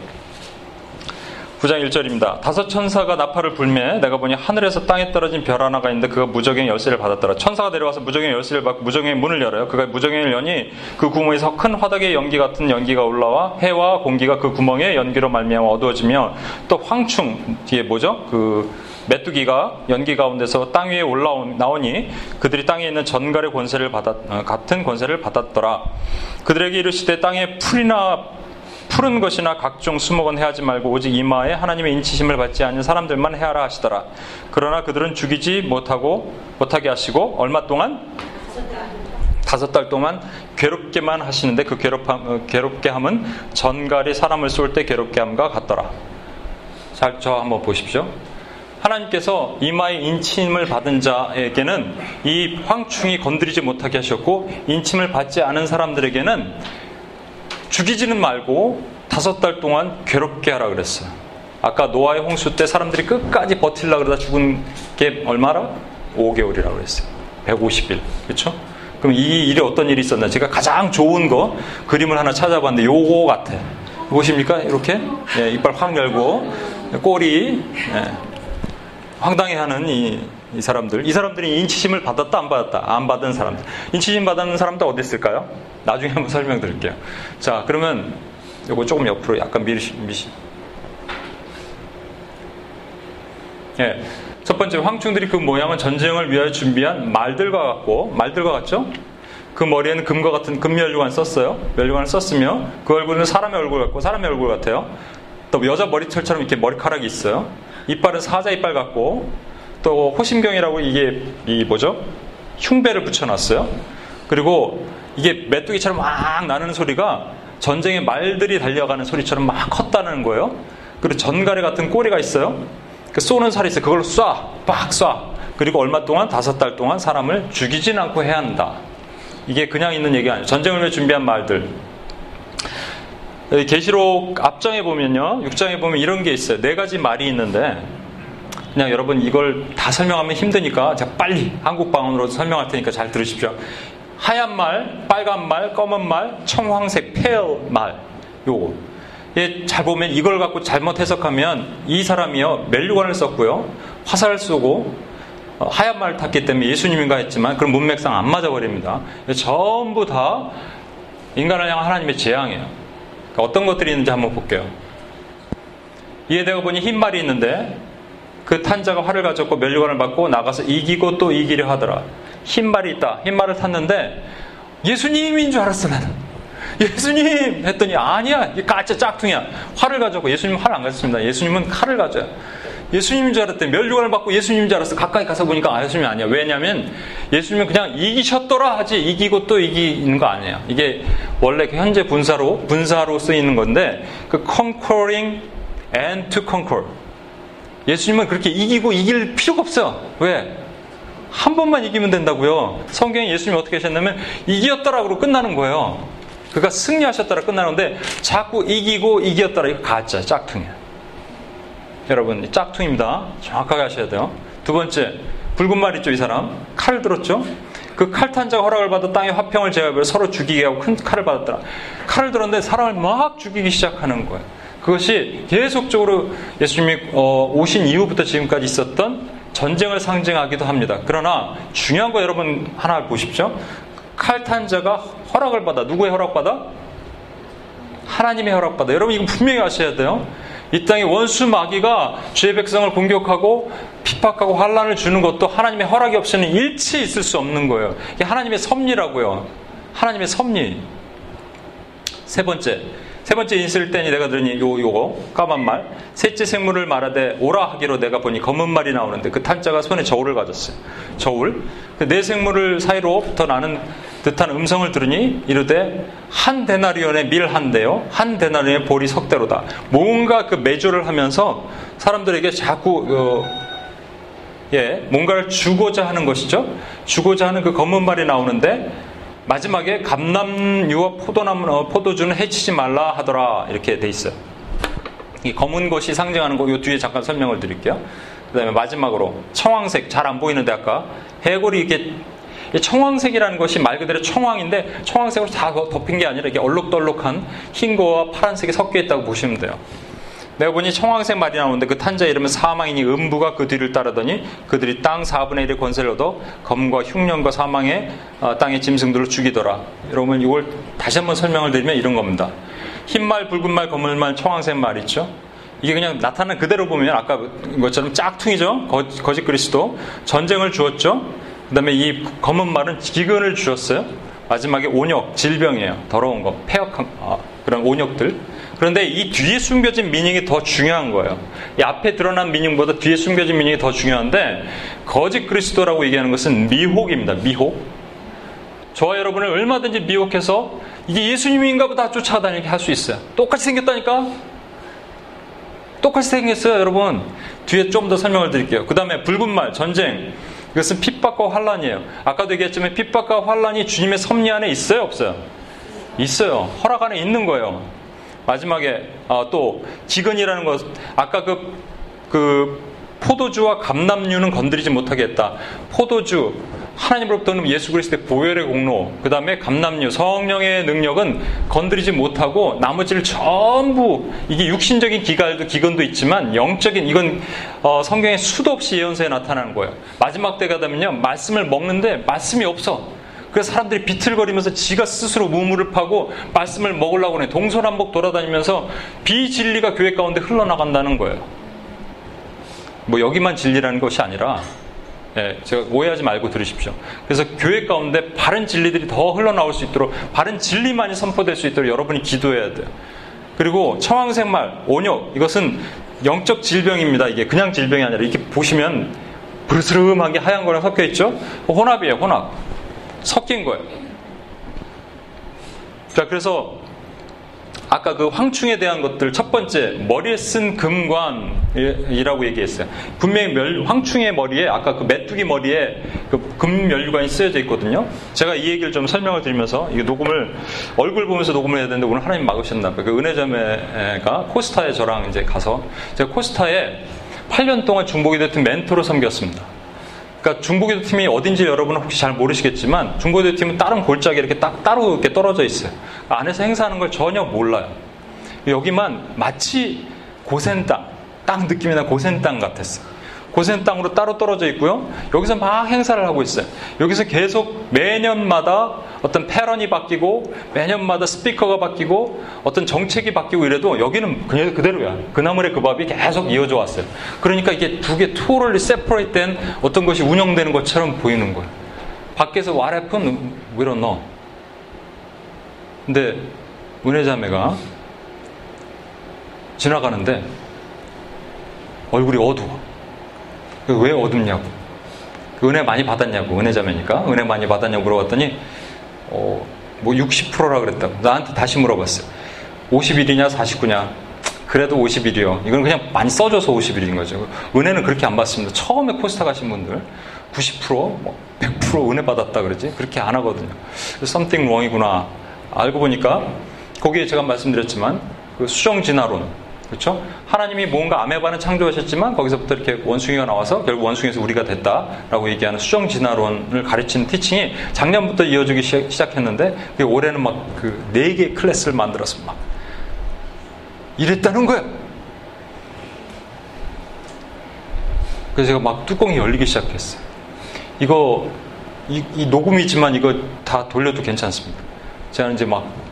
9장 1절입니다. 다섯 천사가 나팔을 불매 내가 보니 하늘에서 땅에 떨어진 별 하나가 있는데 그가 무적의 열쇠를 받았더라. 천사가 내려와서 무적의 열쇠를 받고 무적의 문을 열어요. 그가 무적의 연이 그 구멍에서 큰 화덕의 연기 같은 연기가 올라와 해와 공기가 그 구멍에 연기로 말미암아 어두워지며 또 황충 뒤에 뭐죠? 그 메뚜기가 연기 가운데서 땅 위에 올라온 나오니 그들이 땅에 있는 전갈의 권세를 받았 어, 같은 권세를 받았더라. 그들에게 이르시되 땅에 풀이나 푸른 것이나 각종 수목은 해하지 말고 오직 이마에 하나님의 인치심을 받지 않는 사람들만 해하라 하시더라. 그러나 그들은 죽이지 못하고 못하게 하시고 얼마 동안 다섯 달 동안 괴롭게만 하시는데 그 괴롭함, 어, 괴롭게 함은 전갈이 사람을 쏠 때 괴롭게 함과 같더라. 잘 저 한번 보십시오. 하나님께서 이마에 인침을 받은 자에게는 이 황충이 건드리지 못하게 하셨고 인침을 받지 않은 사람들에게는 죽이지는 말고 다섯 달 동안 괴롭게 하라 그랬어요. 아까 노아의 홍수 때 사람들이 끝까지 버틸라 그러다 죽은 게 얼마라? 5개월이라고 그랬어요. 150일. 그렇죠? 그럼 이 일에 어떤 일이 있었나? 제가 가장 좋은 거 그림을 하나 찾아봤는데 요거 같아. 보십니까? 이렇게 예, 이빨 확 열고 꼬리 예, 황당해하는 이, 이, 사람들, 이 사람들이 인치심을 받았다 안 받았다 안 받은 사람들, 인치심 받은 사람들 어디 있을까요? 나중에 한번 설명드릴게요. 자, 그러면 이거 조금 옆으로 약간 미시, 미시. 예, 첫 번째 황충들이 그 모양은 전쟁을 위하여 준비한 말들과 같고 말들과 같죠? 그 머리에는 금과 같은 금면류관 썼어요. 면류관을 썼으며 그 얼굴은 사람의 얼굴 같고 사람의 얼굴 같아요. 또 여자 머리털처럼 이렇게 머리카락이 있어요. 이빨은 사자 이빨 같고 또 호심경이라고 이게 이 뭐죠? 흉배를 붙여놨어요. 그리고 이게 메뚜기처럼 막 나는 소리가 전쟁의 말들이 달려가는 소리처럼 막 컸다는 거예요. 그리고 전갈래 같은 꼬리가 있어요. 그 쏘는 살이 있어요. 그걸로 쏴, 빡 쏴. 그리고 얼마 동안 다섯 달 동안 사람을 죽이진 않고 해야 한다. 이게 그냥 있는 얘기 아니에요. 전쟁을 위해 준비한 말들. 계시록 앞장에 보면요, 6장에 보면 이런 게 있어요. 네 가지 말이 있는데 그냥 여러분 이걸 다 설명하면 힘드니까 제가 빨리 한국 방언으로 설명할 테니까 잘 들으십시오. 하얀 말, 빨간 말, 검은 말, 청황색, 페일 말. 요거. 예, 잘 보면 이걸 갖고 잘못 해석하면 이 사람이요 멜류관을 썼고요 화살을 쏘고 어, 하얀 말을 탔기 때문에 예수님인가 했지만 그런 문맥상 안 맞아 버립니다. 전부 다 인간을 향한 하나님의 재앙이에요. 그러니까 어떤 것들이 있는지 한번 볼게요. 이에대가 보니 흰 말이 있는데 그 탄자가 활을 가졌고 멸류관을 받고 나가서 이기고 또 이기려 하더라. 흰 말이 있다. 흰 말을 탔는데 예수님인 줄 알았어 나는. 예수님 했더니 아니야. 이 가짜 짝퉁이야. 활을 가졌고 예수님 은활 안 가졌습니다. 예수님은 칼을 가져요. 예수님인 줄 알았대. 멸류관을 받고 예수님인 줄 알았어. 가까이 가서 보니까 아, 예수님이 아니야. 왜냐면 예수님은 그냥 이기셨더라 하지 이기고 또 이기는 거 아니에요. 이게 원래 그 현재 분사로, 분사로 쓰이는 건데 그 conquering and to conquer. 예수님은 그렇게 이기고 이길 필요가 없어요. 왜? 한 번만 이기면 된다고요. 성경에 예수님이 어떻게 하셨냐면 이겼더라고 끝나는 거예요. 그가 승리하셨더라 끝나는데 자꾸 이기고 이겼더라 이거 가짜 짝퉁이에요. 여러분 짝퉁입니다. 정확하게 하셔야 돼요. 두 번째 붉은 말 있죠 이 사람 칼 들었죠. 그 칼탄자가 허락을 받아 땅의 화평을 제압해 서로 죽이게 하고 큰 칼을 받았더라. 칼을 들었는데 사람을 막 죽이기 시작하는 거예요. 그것이 계속적으로 예수님이 어, 오신 이후부터 지금까지 있었던 전쟁을 상징하기도 합니다. 그러나 중요한 거 여러분 하나 보십시오. 칼탄자가 허락을 받아 누구의 허락받아? 하나님의 허락받아. 여러분 이거 분명히 아셔야 돼요. 이 땅에 원수 마귀가 주의 백성을 공격하고 핍박하고 환란을 주는 것도 하나님의 허락이 없이는 일치 있을 수 없는 거예요. 이게 하나님의 섭리라고요. 하나님의 섭리. 세 번째, 세 번째 인실 때니 내가 들으니 요 요거 까만 말 셋째 생물을 말하되 오라 하기로 내가 보니 검은 말이 나오는데 그 탄자가 손에 저울을 가졌어요. 저울. 그 네 생물을 사이로부터 나는 듯한 음성을 들으니 이르되 한 데나리온의 밀 한 대요 한 데나리온의 볼이 석 대로다. 뭔가 그 매조를 하면서 사람들에게 자꾸 어, 예 뭔가를 주고자 하는 것이죠. 주고자 하는 그 검은 말이 나오는데 마지막에 감남유와 포도나무, 어, 포도주는 해치지 말라 하더라 이렇게 돼 있어요. 이 검은 것이 상징하는 거, 이 뒤에 잠깐 설명을 드릴게요. 그 다음에 마지막으로 청황색, 잘 안 보이는데 아까 해골이 이렇게 청황색이라는 것이 말 그대로 청황인데 청황색으로 다 덮인 게 아니라 이렇게 얼룩덜룩한 흰 거와 파란색이 섞여 있다고 보시면 돼요. 내가 보니 청황색 말이 나오는데 그 탄자 이름은 사망이니 음부가 그 뒤를 따르더니 그들이 땅 4분의 1의 권세를 얻어 검과 흉년과 사망의 어, 땅의 짐승들을 죽이더라. 여러분 이걸 다시 한번 설명을 드리면 이런 겁니다. 흰말, 붉은말, 검은말, 청황색 말 있죠. 이게 그냥 나타난 그대로 보면 아까 것처럼 짝퉁이죠. 거, 거짓 그리스도 전쟁을 주었죠. 그 다음에 이 검은 말은 기근을 주었어요. 마지막에 온역, 질병이에요. 더러운 거, 폐역한 아, 그런 온역들. 그런데 이 뒤에 숨겨진 미닝이 더 중요한 거예요. 이 앞에 드러난 미닝보다 뒤에 숨겨진 미닝이 더 중요한데 거짓 그리스도라고 얘기하는 것은 미혹입니다. 미혹. 저와 여러분을 얼마든지 미혹해서 이게 예수님인가 보다 쫓아다니게 할 수 있어요. 똑같이 생겼다니까? 똑같이 생겼어요, 여러분. 뒤에 좀 더 설명을 드릴게요. 그 다음에 붉은 말, 전쟁. 이것은 핍박과 환란이에요. 아까도 얘기했지만 핍박과 환란이 주님의 섭리 안에 있어요, 없어요? 있어요. 허락 안에 있는 거예요. 마지막에 어, 또 기근이라는 것 아까 그, 그 포도주와 감남류는 건드리지 못하게 했다. 포도주 하나님으로부터는 예수 그리스도의 보혈의 공로, 그 다음에 감남류, 성령의 능력은 건드리지 못하고 나머지를 전부 이게 육신적인 기갈도 기근도 있지만 영적인 이건 어, 성경에 수도 없이 예언서에 나타나는 거예요. 마지막 때가 되면요 말씀을 먹는데 말씀이 없어. 그래서 사람들이 비틀거리면서 지가 스스로 무물을 파고 말씀을 먹으려고 해. 동서남북 돌아다니면서 비진리가 교회 가운데 흘러나간다는 거예요. 뭐 여기만 진리라는 것이 아니라 예, 제가 오해하지 말고 들으십시오. 그래서 교회 가운데 바른 진리들이 더 흘러나올 수 있도록 바른 진리만이 선포될 수 있도록 여러분이 기도해야 돼요. 그리고 청황생말, 온역 이것은 영적 질병입니다. 이게 그냥 질병이 아니라 이렇게 보시면 부르스름한 게 하얀 거랑 섞여 있죠. 혼합이에요, 혼합. 섞인 거예요. 자, 그래서 아까 그 황충에 대한 것들 첫 번째 머리에 쓴 금관이라고 얘기했어요. 분명히 멸, 황충의 머리에 아까 그 메뚜기 머리에 그 금멸류관이 쓰여져 있거든요. 제가 이 얘기를 좀 설명을 드리면서 이 녹음을 얼굴 보면서 녹음을 해야 되는데 오늘 하나님 막으셨나 봐요. 그 은혜점에가 코스타에 저랑 이제 가서 제가 코스타에 8년 동안 중보기도 팀 멘토로 섬겼습니다. 그러니까 중보기도 팀이 어딘지 여러분은 혹시 잘 모르시겠지만 중보기도 팀은 다른 골짜기 이렇게 딱 따로 이렇게 떨어져 있어요. 안에서 행사하는 걸 전혀 몰라요. 여기만 마치 고센 땅, 땅 느낌이 나 고센 땅 같았어요. 고센 땅으로 따로 떨어져 있고요. 여기서 막 행사를 하고 있어요. 여기서 계속 매년마다 어떤 패런이 바뀌고 매년마다 스피커가 바뀌고 어떤 정책이 바뀌고 이래도 여기는 그냥 그대로야. 그나물의 그 밥이 계속 이어져 왔어요. 그러니까 이게 두개 투어를 세퍼레이트 된 어떤 것이 운영되는 것처럼 보이는 거예요. 밖에서 we don't know. 근데 은혜자매가 지나가는데 얼굴이 어두워. 왜 어둡냐고. 그 은혜 많이 받았냐고. 은혜자매니까. 은혜 많이 받았냐고 물어봤더니, 어, 뭐 60%라 그랬다고. 나한테 다시 물어봤어요. 50일이냐, 49냐. 그래도 50일이요. 이건 그냥 많이 써줘서 50일인 거죠. 은혜는 그렇게 안 받습니다. 처음에 코스타 가신 분들 90%, 뭐 100% 은혜 받았다 그러지? 그렇게 안 하거든요. something wrong이구나. 알고 보니까 거기에 제가 말씀드렸지만 그 수정 진화론 그렇죠? 하나님이 뭔가 아메바는 창조하셨지만 거기서부터 이렇게 원숭이가 나와서 결국 원숭이에서 우리가 됐다라고 얘기하는 수정 진화론을 가르치는 teaching이 작년부터 이어지기 시작했는데 올해는 막 그 네 개의 클래스를 만들어서 막 이랬다는 거야. 그래서 제가 막 뚜껑이 열리기 시작했어요. 이거 이, 이 녹음이지만 이거 다 돌려도 괜찮습니다. 제가 이제 막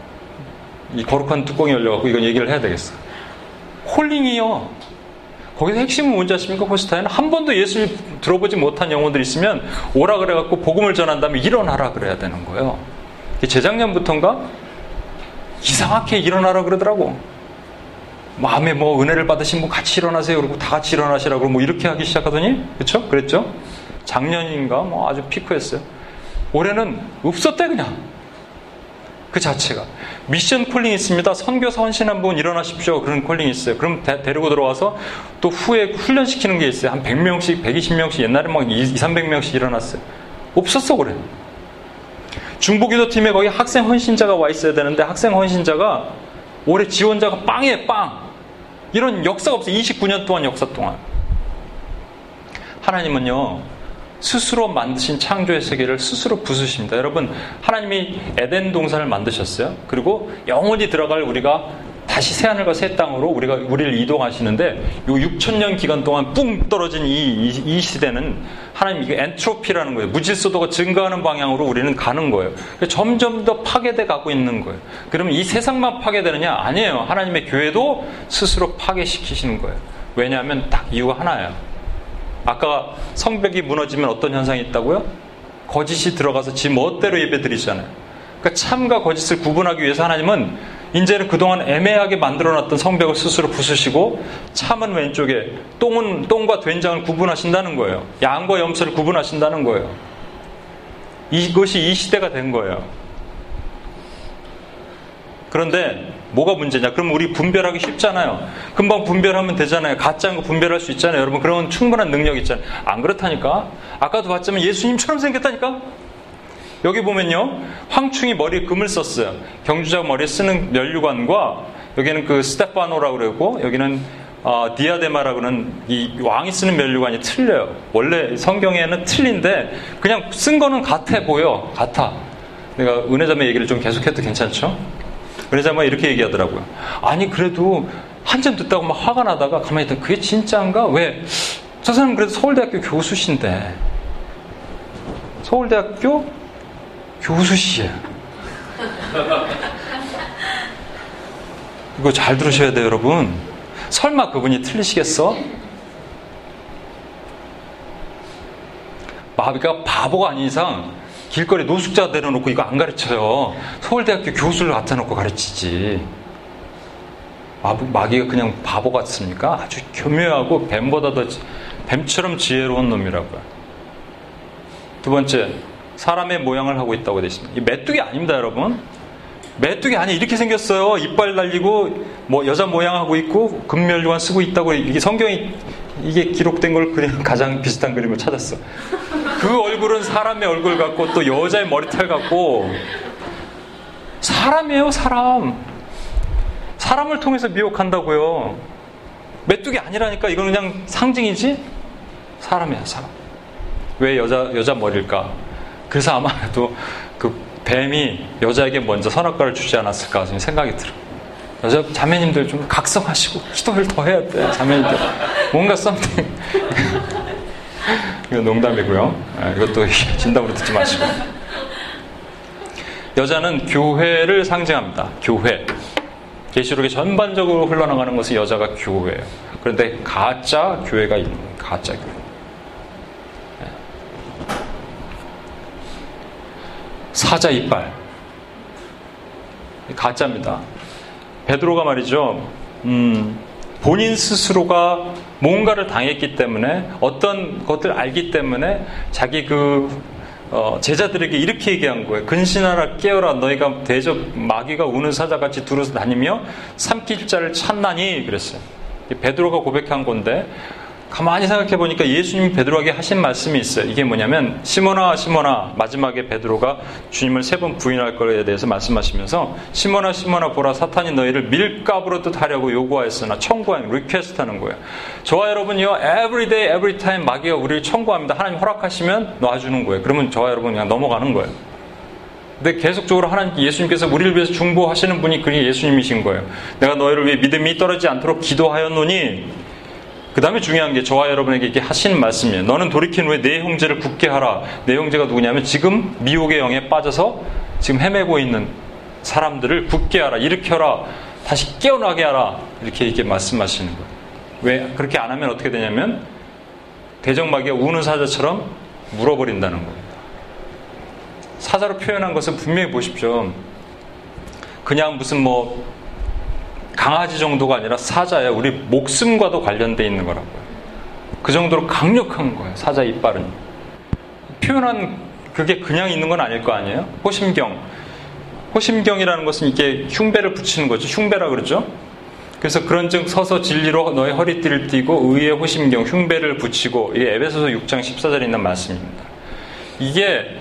이 거룩한 뚜껑이 열려갖고 이건 얘기를 해야 되겠어. 홀링이요. 거기서 핵심은 뭔지 아십니까? 포스타에는 한 번도 예수를 들어보지 못한 영혼들이 있으면 오라 그래갖고 복음을 전한 다음에 일어나라 그래야 되는 거예요. 재작년부터인가 이상하게 일어나라 그러더라고. 마음에 뭐 은혜를 받으신 분 같이 일어나세요. 그리고 다 같이 일어나시라고 뭐 이렇게 하기 시작하더니 그렇죠? 그랬죠? 작년인가 뭐 아주 피크했어요. 올해는 없었대 그냥. 그 자체가 미션 콜링 있습니다. 선교사 헌신 한 분 일어나십시오. 그런 콜링 있어요. 그럼 데, 리고 들어와서 또 후에 훈련시키는 게 있어요. 한 100명씩, 120명씩 옛날에 막 2, 300명씩 일어났어요. 없었어 그래. 중보기도 팀에 거기 학생 헌신자가 와 있어야 되는데 학생 헌신자가 올해 지원자가 빵이에요, 빵. 이런 역사가 없어요. 29년 동안 역사 동안. 하나님은요, 스스로 만드신 창조의 세계를 스스로 부수십니다. 여러분, 하나님이 에덴 동산을 만드셨어요. 그리고 영원히 들어갈 우리가 다시 새하늘과 새 땅으로 우리가 우리를 이동하시는데 요 6천 년 기간 동안 뿡 떨어진 이, 이, 이 시대는 하나님 이게 엔트로피라는 거예요. 무질서도가 증가하는 방향으로 우리는 가는 거예요. 점점 더 파괴돼 가고 있는 거예요. 그러면 이 세상만 파괴되느냐? 아니에요. 하나님의 교회도 스스로 파괴시키시는 거예요. 왜냐하면 딱 이유가 하나예요. 아까 성벽이 무너지면 어떤 현상이 있다고요? 거짓이 들어가서 지 멋대로 예배 드리잖아요. 그러니까 참과 거짓을 구분하기 위해서 하나님은 이제는 그동안 애매하게 만들어놨던 성벽을 스스로 부수시고 참은 왼쪽에 똥은 똥과 된장을 구분하신다는 거예요. 양과 염소를 구분하신다는 거예요. 이것이 이 시대가 된 거예요. 그런데 뭐가 문제냐? 그럼 우리 분별하기 쉽잖아요. 금방 분별하면 되잖아요. 가짜인 거 분별할 수 있잖아요. 여러분 그런 충분한 능력 있잖아요. 안 그렇다니까? 아까도 봤지만 예수님처럼 생겼다니까? 여기 보면요. 황충이 머리에 금을 썼어요. 경주자 머리에 쓰는 면류관과 여기는 그 스테파노라고 그러고 여기는 어, 디아데마라고 하는 이 왕이 쓰는 면류관이 틀려요. 원래 성경에는 틀린데 그냥 쓴 거는 같아 보여. 같아. 내가 은혜자매 얘기를 좀 계속해도 괜찮죠? 은혜자매가 이렇게 얘기하더라고요. 아니 그래도 한참 듣다고 막 화가 나다가 가만히 있다 그게 진짜인가? 왜? 저 사람은 그래도 서울대학교 교수신데 서울대학교 교수시에 이거 잘 들으셔야 돼요, 여러분. 설마 그분이 틀리시겠어? 마비가 바보가 아닌 이상 길거리 노숙자 내려놓고 이거 안 가르쳐요. 서울대학교 교수를 갖다 놓고 가르치지. 마귀가 그냥 바보 같습니까? 아주 교묘하고 뱀보다 더 뱀처럼 지혜로운 놈이라고요. 두 번째, 사람의 모양을 하고 있다고 되어 있습니다. 이 메뚜기 아닙니다, 여러분. 메뚜기 아니 이렇게 생겼어요. 이빨 달리고 뭐 여자 모양하고 있고 금멸류관 쓰고 있다고 이게 성경이 이게 기록된 걸 그냥 [laughs] 가장 비슷한 그림을 찾았어. 그 얼굴은 사람의 얼굴 같고 또 여자의 머리털 같고 사람이에요, 사람. 사람을 통해서 미혹한다고요. 메뚜기 아니라니까 이건 그냥 상징이지 사람이야, 사람. 왜 여자 여자 머리일까? 그래서 아마도 그 뱀이 여자에게 먼저 선악과를 주지 않았을까 생각이 들어. 여자 자매님들 좀 각성하시고 기도를 더 해야 돼. 자매님들 뭔가 썸띵. 이거 농담이고요. 아, 이것도 진담으로 듣지 마시고. 여자는 교회를 상징합니다. 교회. 계시록에 전반적으로 흘러나가는 것은 여자가 교회예요. 그런데 가짜 교회가 있는 거예요. 가짜 교회. 사자 이빨. 가짜입니다. 베드로가 말이죠. 음, 본인 스스로가 뭔가를 당했기 때문에 어떤 것들 알기 때문에 자기 그 어, 제자들에게 이렇게 얘기한 거예요. 근신하라 깨어라 너희가 대접 마귀가 우는 사자같이 두루서 다니며 삼킬 자를 찾나니 그랬어요. 베드로가 고백한 건데 가만히 생각해 보니까 예수님이 베드로에게 하신 말씀이 있어요. 이게 뭐냐면 시몬아 시몬아 마지막에 베드로가 주님을 세 번 부인할 것에 대해서 말씀하시면서 시몬아 시몬아 보라 사탄이 너희를 밀 까부르듯 하려고 요구하였으나 청구한 request하는 거예요. 저와 여러분이요 every time 마귀가 우리를 청구합니다. 하나님 허락하시면 놔주는 거예요. 그러면 저와 여러분 그냥 넘어가는 거예요. 근데 계속적으로 하나님 예수님께서 우리를 위해서 중보하시는 분이 그게 예수님이신 거예요. 내가 너희를 위해 믿음이 떨어지지 않도록 기도하였노니 그 다음에 중요한 게 저와 여러분에게 이렇게 하신 말씀이에요. 너는 돌이킨 후에 내 형제를 굳게 하라. 내 형제가 누구냐면 지금 미혹의 영에 빠져서 지금 헤매고 있는 사람들을 굳게 하라. 일으켜라. 다시 깨어나게 하라. 이렇게 이렇게 말씀하시는 거예요. 왜 그렇게 안 하면 어떻게 되냐면 대적마귀가 우는 사자처럼 물어버린다는 겁니다. 사자로 표현한 것은 분명히 보십시오. 그냥 무슨 뭐 강아지 정도가 아니라 사자야 우리 목숨과도 관련돼 있는 거라고요. 그 정도로 강력한 거예요. 사자 이빨은. 표현한 그게 그냥 있는 건 아닐 거 아니에요? 호심경. 호심경이라는 것은 이게 흉배를 붙이는 거죠. 흉배라 그러죠. 그래서 그런즉 서서 진리로 너의 허리띠를 띠고 의의 호심경 흉배를 붙이고 이게 에베소서 6장 14절에 있는 말씀입니다. 이게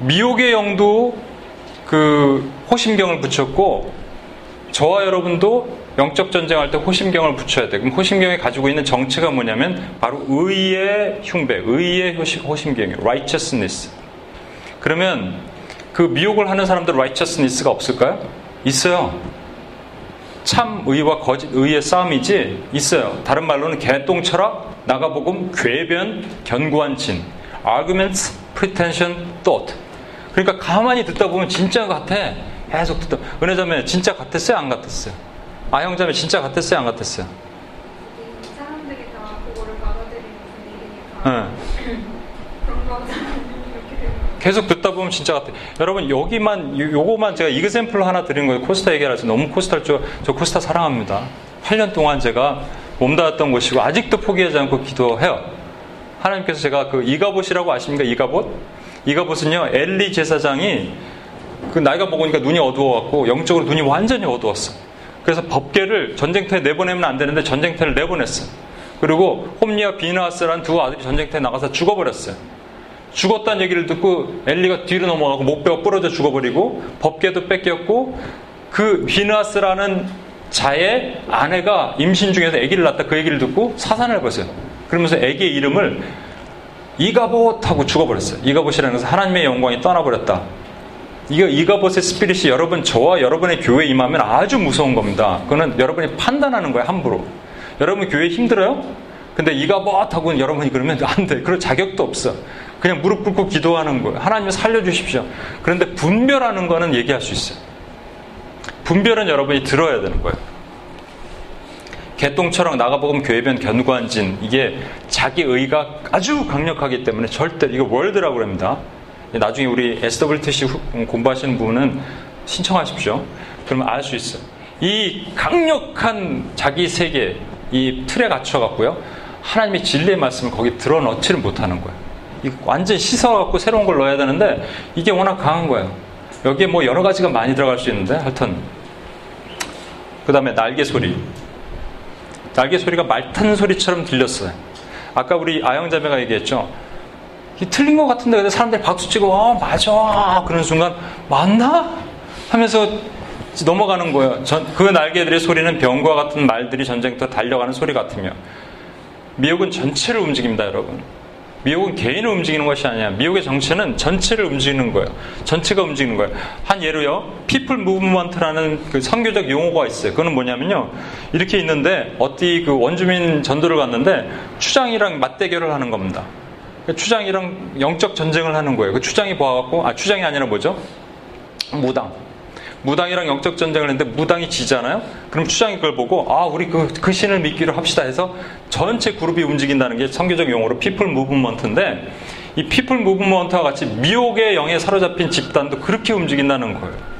미혹의 영도 그 호심경을 붙였고 저와 여러분도 영적 전쟁할 때 호심경을 붙여야 돼. 그럼 호심경이 가지고 있는 정체가 뭐냐면 바로 의의 흉배, 의의 호심경이에요. righteousness. 그러면 그 미혹을 하는 사람들 righteousness가 없을까요? 있어요. 참 의와 거짓 의의 싸움이지 있어요. 다른 말로는 개똥 철학, 나가복음, 괴변, 견고한 진, arguments, pretension, thought. 그러니까 가만히 듣다 보면 진짜 같아. 계속 듣다. 은혜 자매 진짜 같았어요? 안 같았어요? 아형 자매 진짜 같았어요? 안 같았어요? 사람들이 다 그거를 받아들이는 분위기니까 네. 그런 거 계속 듣다 보면 진짜 같아. 여러분 여기만 요거만 제가 이그샘플로 하나 드리는 거예요. 코스타 얘기하라서 너무 코스타를 저, 저 코스타 사랑합니다. 8년 동안 제가 몸담았던 곳이고 아직도 포기하지 않고 기도해요. 하나님께서 제가 그 이가봇이라고 아십니까? 이가봇? 이가봇은요 엘리 제사장이 그 나이가 먹으니까 눈이 어두워갖고 영적으로 눈이 완전히 어두웠어. 그래서 법계를 전쟁터에 내보내면 안 되는데 전쟁터를 내보냈어. 그리고 홈리와 비나스라는 두 아들이 전쟁터에 나가서 죽어버렸어요. 죽었다는 얘기를 듣고 엘리가 뒤로 넘어가고 목뼈가 부러져 죽어버리고 법계도 뺏겼고 그 비나스라는 자의 아내가 임신 중에서 아기를 낳다 그 얘기를 듣고 사산을 벗어요. 그러면서 아기의 이름을 이가봇 하고 죽어버렸어요. 이가봇이라는 것은 하나님의 영광이 떠나버렸다. 이거 이가봇의 스피릿이 여러분 저와 여러분의 교회에 임하면 아주 무서운 겁니다. 그거는 여러분이 판단하는 거예요 함부로. 여러분 교회 힘들어요? 근데 이가봇 하고 여러분이 그러면 안 돼. 그럴 자격도 없어. 그냥 무릎 꿇고 기도하는 거예요. 하나님 살려주십시오. 그런데 분별하는 거는 얘기할 수 있어요. 분별은 여러분이 들어야 되는 거예요. 개똥처럼 나가보면 교회변 견고한진 이게 자기 의가 아주 강력하기 때문에 절대 이거 월드라고 합니다. 나중에 우리 SWTC 공부하시는 분은 신청하십시오. 그러면 알 수 있어요. 이 강력한 자기 세계, 이 틀에 갇혀갖고요. 하나님의 진리의 말씀을 거기 들어 넣지를 못하는 거예요. 완전 씻어갖고 새로운 걸 넣어야 되는데 이게 워낙 강한 거예요. 여기에 뭐 여러 가지가 많이 들어갈 수 있는데 하여튼 그 다음에 날개 소리. 날개 소리가 말 타는 소리처럼 들렸어요. 아까 우리 아영자매가 얘기했죠. 틀린 것 같은데 근데 사람들이 박수 치고 어 맞아 그런 순간 맞나 하면서 넘어가는 거예요. 전, 그 날개들의 소리는 병과 같은 말들이 전쟁터 달려가는 소리 같으며 미혹은 전체를 움직입니다, 여러분. 미혹은 개인을 움직이는 것이 아니야. 미혹의 정체는 전체를 움직이는 거예요. 전체가 움직이는 거예요. 한 예로요, people movement라는 그 선교적 용어가 있어요. 그거는 뭐냐면요, 이렇게 있는데 어디 그 원주민 전도를 갔는데 추장이랑 맞대결을 하는 겁니다. 추장이랑 영적 전쟁을 하는 거예요. 그 추장이 보아갖고, 아, 추장이 아니라 뭐죠? 무당. 무당이랑 영적 전쟁을 했는데 무당이 지잖아요? 그럼 추장이 그걸 보고, 아, 우리 그, 그 신을 믿기로 합시다 해서 전체 그룹이 움직인다는 게 선교적 용어로 people movement인데, 이 people movement와 같이 미혹의 영에 사로잡힌 집단도 그렇게 움직인다는 거예요.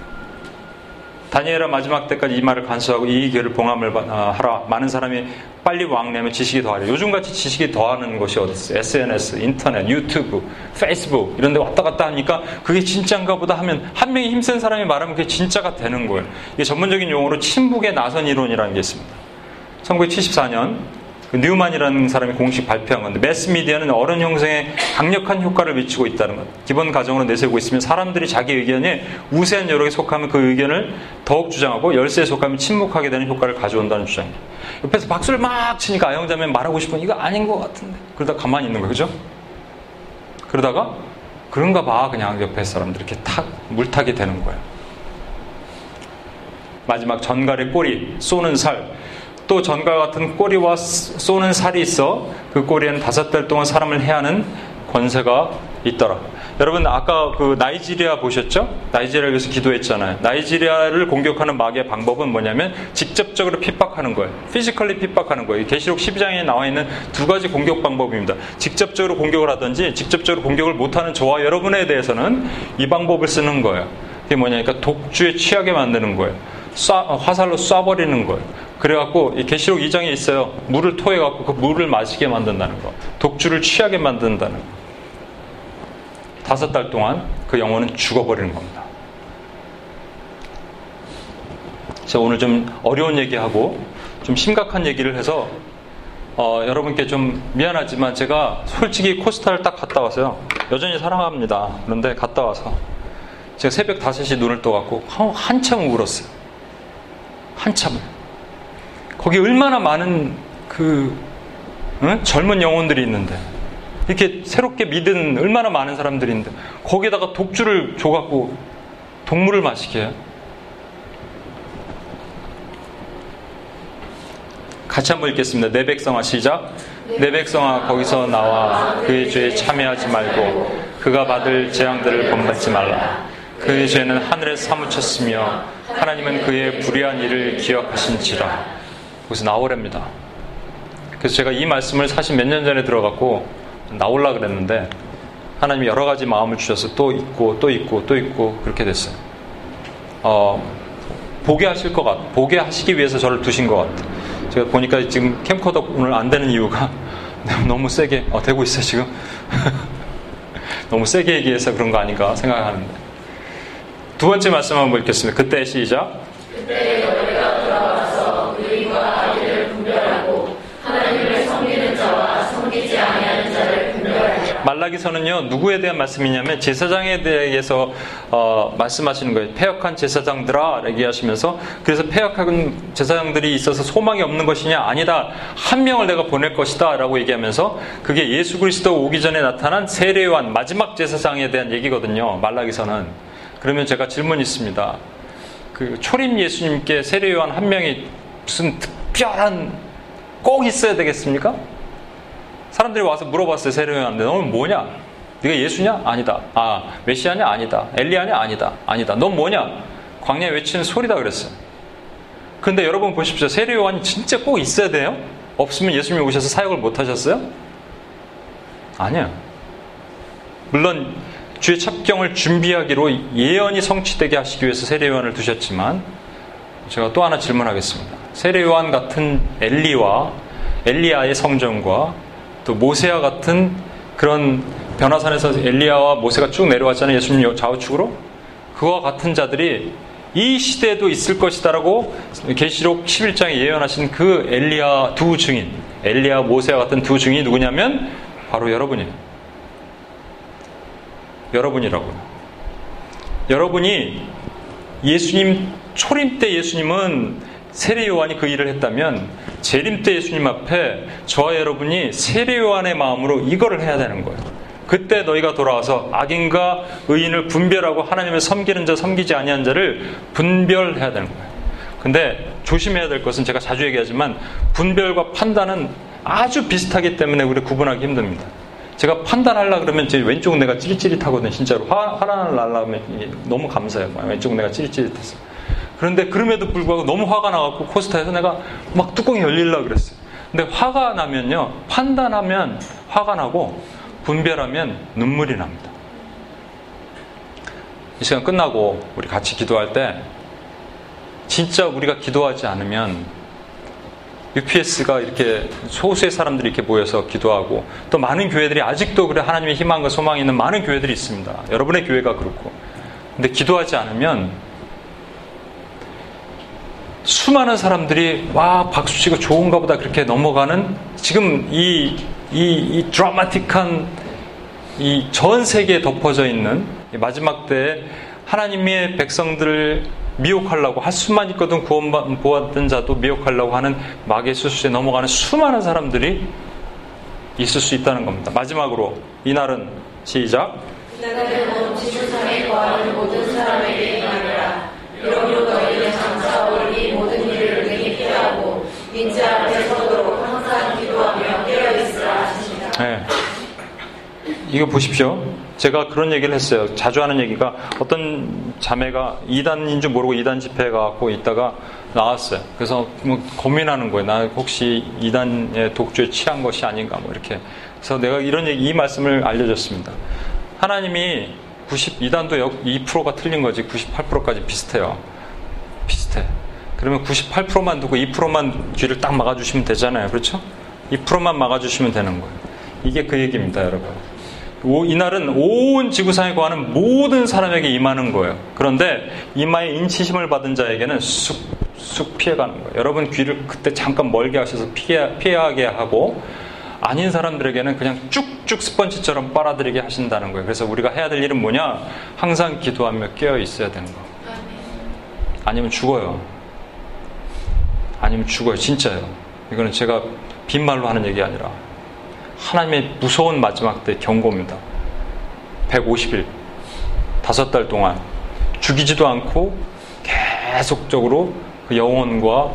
다니엘은 마지막 때까지 이 말을 간수하고 이 길을 봉함을 어, 하라. 많은 사람이 빨리 왕래하며 지식이 더하리라. 요즘같이 지식이 더하는 것이 어디 있어요? SNS, 인터넷, 유튜브, 페이스북 이런 데 왔다 갔다 하니까 그게 진짜인가 보다 하면 한 명이 힘센 사람이 말하면 그게 진짜가 되는 거예요. 이게 전문적인 용어로 친북의 나선 이론이라는 게 있습니다. 1974년 그 뉴만이라는 사람이 공식 발표한 건데 매스미디어는 어른 형성에 강력한 효과를 미치고 있다는 것. 기본 가정으로 내세우고 있으면 사람들이 자기 의견에 우세한 여력에 속하면 그 의견을 더욱 주장하고 열세에 속하면 침묵하게 되는 효과를 가져온다는 주장입니다. 옆에서 박수를 막 치니까 아영자면 말하고 싶은 이거 아닌 것 같은데 그러다 가만히 있는. 그죠? 그러다가 그런가 봐 그냥 옆에 사람들 이렇게 탁 물타기 되는 거예요. 마지막 전갈의 꼬리 쏘는 살 또 전과 같은 꼬리와 쏘는 살이 있어 그 꼬리에는 다섯 달 동안 사람을 해하는 권세가 있더라. 여러분 아까 그 나이지리아 보셨죠? 나이지리아 에서 기도했잖아요. 나이지리아를 공격하는 마귀의 방법은 뭐냐면 직접적으로 핍박하는 거예요. physically 핍박하는 거예요. 계시록 12장에 나와 있는 두 가지 공격 방법입니다. 직접적으로 공격을 하든지 직접적으로 공격을 못하는 저와 여러분에 대해서는 이 방법을 쓰는 거예요. 그게 뭐냐니까 독주에 취하게 만드는 거예요. 쏴, 화살로 쏴버리는 거예요. 그래갖고 계시록 2장에 있어요. 물을 토해갖고 그 물을 마시게 만든다는 거. 독주를 취하게 만든다는 거. 다섯 달 동안 그 영혼은 죽어버리는 겁니다. 제가 오늘 좀 어려운 얘기하고 좀 심각한 얘기를 해서 어, 여러분께 좀 미안하지만 제가 솔직히 코스타를 딱 갔다 왔어요. 여전히 사랑합니다. 그런데 갔다 와서 제가 새벽 5시 눈을 떠갖고 한참 울었어요. 한참. 거기 얼마나 많은 그 응? 젊은 영혼들이 있는데 이렇게 새롭게 믿은 얼마나 많은 사람들이 있는데 거기에다가 독주를 줘갖고 동물을 마시게 해요. 같이 한번 읽겠습니다. 내 백성아 시작. 내 백성아 거기서 나와 그의 죄에 참여하지 말고 그가 받을 재앙들을 범받지 말라. 그의 죄는 하늘에 사무쳤으며 하나님은 그의 불의한 일을 기억하신지라. 거기서 나오랍니다. 그래서 제가 이 말씀을 사실 몇 년 전에 들어갔고 나올라 그랬는데 하나님이 여러 가지 마음을 주셔서 또 있고 또 있고 또 있고 그렇게 됐어요. 어, 보게 하실 것 같, 보게 하시기 위해서 저를 두신 것 같아. 제가 보니까 지금 캠코더 오늘 안 되는 이유가 [laughs] 너무 세게 어, 되고 있어요 지금. [laughs] 너무 세게 얘기해서 그런 거 아닌가 생각하는데. 두 번째 말씀 한번 읽겠습니다. 그때 시작. 그때 말라기서는요 누구에 대한 말씀이냐면 제사장에 대해서 어, 말씀하시는 거예요. 폐역한 제사장들아 얘기하시면서 그래서 폐역한 제사장들이 있어서 소망이 없는 것이냐 아니다 한 명을 내가 보낼 것이다라고 얘기하면서 그게 예수 그리스도 오기 전에 나타난 세례요한 마지막 제사장에 대한 얘기거든요. 말라기서는 그러면 제가 질문이 있습니다. 그 초림 예수님께 세례요한 한 명이 무슨 특별한 꼭 있어야 되겠습니까? 사람들이 와서 물어봤어요. 세례요한한테 너는 뭐냐? 네가 예수냐? 아니다. 아 메시아냐? 아니다. 엘리야냐? 아니다. 아니다. 넌 뭐냐? 광야에 외치는 소리다 그랬어요. 근데 여러분 보십시오. 세례요한이 진짜 꼭 있어야 돼요? 없으면 예수님이 오셔서 사역을 못 하셨어요? 아니에요. 물론 주의 첩경을 준비하기로 예언이 성취되게 하시기 위해서 세례요한을 두셨지만 제가 또 하나 질문하겠습니다. 세례요한 같은 엘리와 엘리야의 성전과 또 모세와 같은 그런 변화산에서 엘리야와 모세가 쭉 내려왔잖아요. 예수님 좌우측으로. 그와 같은 자들이 이 시대에도 있을 것이다라고 계시록 11장에 예언하신 그 엘리야 두 증인, 엘리야 모세와 같은 두 증인이 누구냐면 바로 여러분이에요. 여러분이라고요. 여러분이 예수님 초림 때 예수님은 세례 요한이 그 일을 했다면 재림 때 예수님 앞에 저와 여러분이 세례 요한의 마음으로 이거를 해야 되는 거예요. 그때 너희가 돌아와서 악인과 의인을 분별하고 하나님을 섬기는 자, 섬기지 아니한 자를 분별해야 되는 거예요. 근데 조심해야 될 것은 제가 자주 얘기하지만 분별과 판단은 아주 비슷하기 때문에 우리 구분하기 힘듭니다. 제가 판단하려 그러면 제 왼쪽 내가 찌릿찌릿하거든요. 진짜로 화, 화를 날라 면 너무 감사해요. 왼쪽 내가 찌릿찌릿해서. 그런데 그럼에도 불구하고 너무 화가 나갖고 코스타에서 내가 막 뚜껑이 열릴라 그랬어요. 근데 화가 나면요, 판단하면 화가 나고 분별하면 눈물이 납니다. 이 시간 끝나고 우리 같이 기도할 때 진짜 우리가 기도하지 않으면 UPS가 이렇게 소수의 사람들이 이렇게 모여서 기도하고 또 많은 교회들이 아직도 그래 하나님의 희망과 소망이 있는 많은 교회들이 있습니다. 여러분의 교회가 그렇고. 근데 기도하지 않으면 수많은 사람들이 와 박수 치고 좋은가 보다 그렇게 넘어가는 지금 이, 이, 이 드라마틱한 이 전 세계에 덮어져 있는 마지막 때에 하나님의 백성들을 미혹하려고 할 수만 있거든 구원받은 자도 미혹하려고 하는 마귀의 수수에 넘어가는 수많은 사람들이 있을 수 있다는 겁니다. 마지막으로 이날은 시작. 이날은 온 지구상에 거하는 모든 사람에게 임하리라. 이러므로 너희는 장차 올이 모든 일을 능히 피하고 네. 이거 보십시오. 제가 그런 얘기를 했어요. 자주 하는 얘기가 어떤 자매가 이단인 줄 모르고 이단 집회에 가고 있다가 나왔어요. 그래서 뭐 고민하는 거예요. 나 혹시 이단의 독주에 취한 것이 아닌가 뭐 이렇게. 그래서 내가 이런 얘기, 이 말씀을 알려줬습니다. 하나님이 90, 이단도 2%가 틀린 거지 98%까지 비슷해요. 비슷해. 그러면 98%만 두고 2%만 귀를 딱 막아주시면 되잖아요. 그렇죠? 2%만 막아주시면 되는 거예요. 이게 그 얘기입니다, 여러분. 이날은 온 지구상에 거하는 모든 사람에게 임하는 거예요. 그런데 이마에 인치심을 받은 자에게는 쑥, 쑥 피해가는 거예요. 여러분 귀를 그때 잠깐 멀게 하셔서 피해, 피하게 하고 아닌 사람들에게는 그냥 쭉쭉 스펀지처럼 빨아들이게 하신다는 거예요. 그래서 우리가 해야 될 일은 뭐냐? 항상 기도하며 깨어 있어야 되는 거. 아니면 죽어요. 아니면 죽어요. 진짜요. 이거는 제가 빈말로 하는 얘기 아니라 하나님의 무서운 마지막 때 경고입니다. 150일, 다섯 달 동안 죽이지도 않고 계속적으로 그 영혼과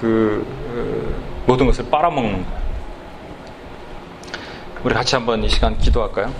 그 어, 모든 것을 빨아먹는 거예요. 우리 같이 한번 이 시간 기도할까요?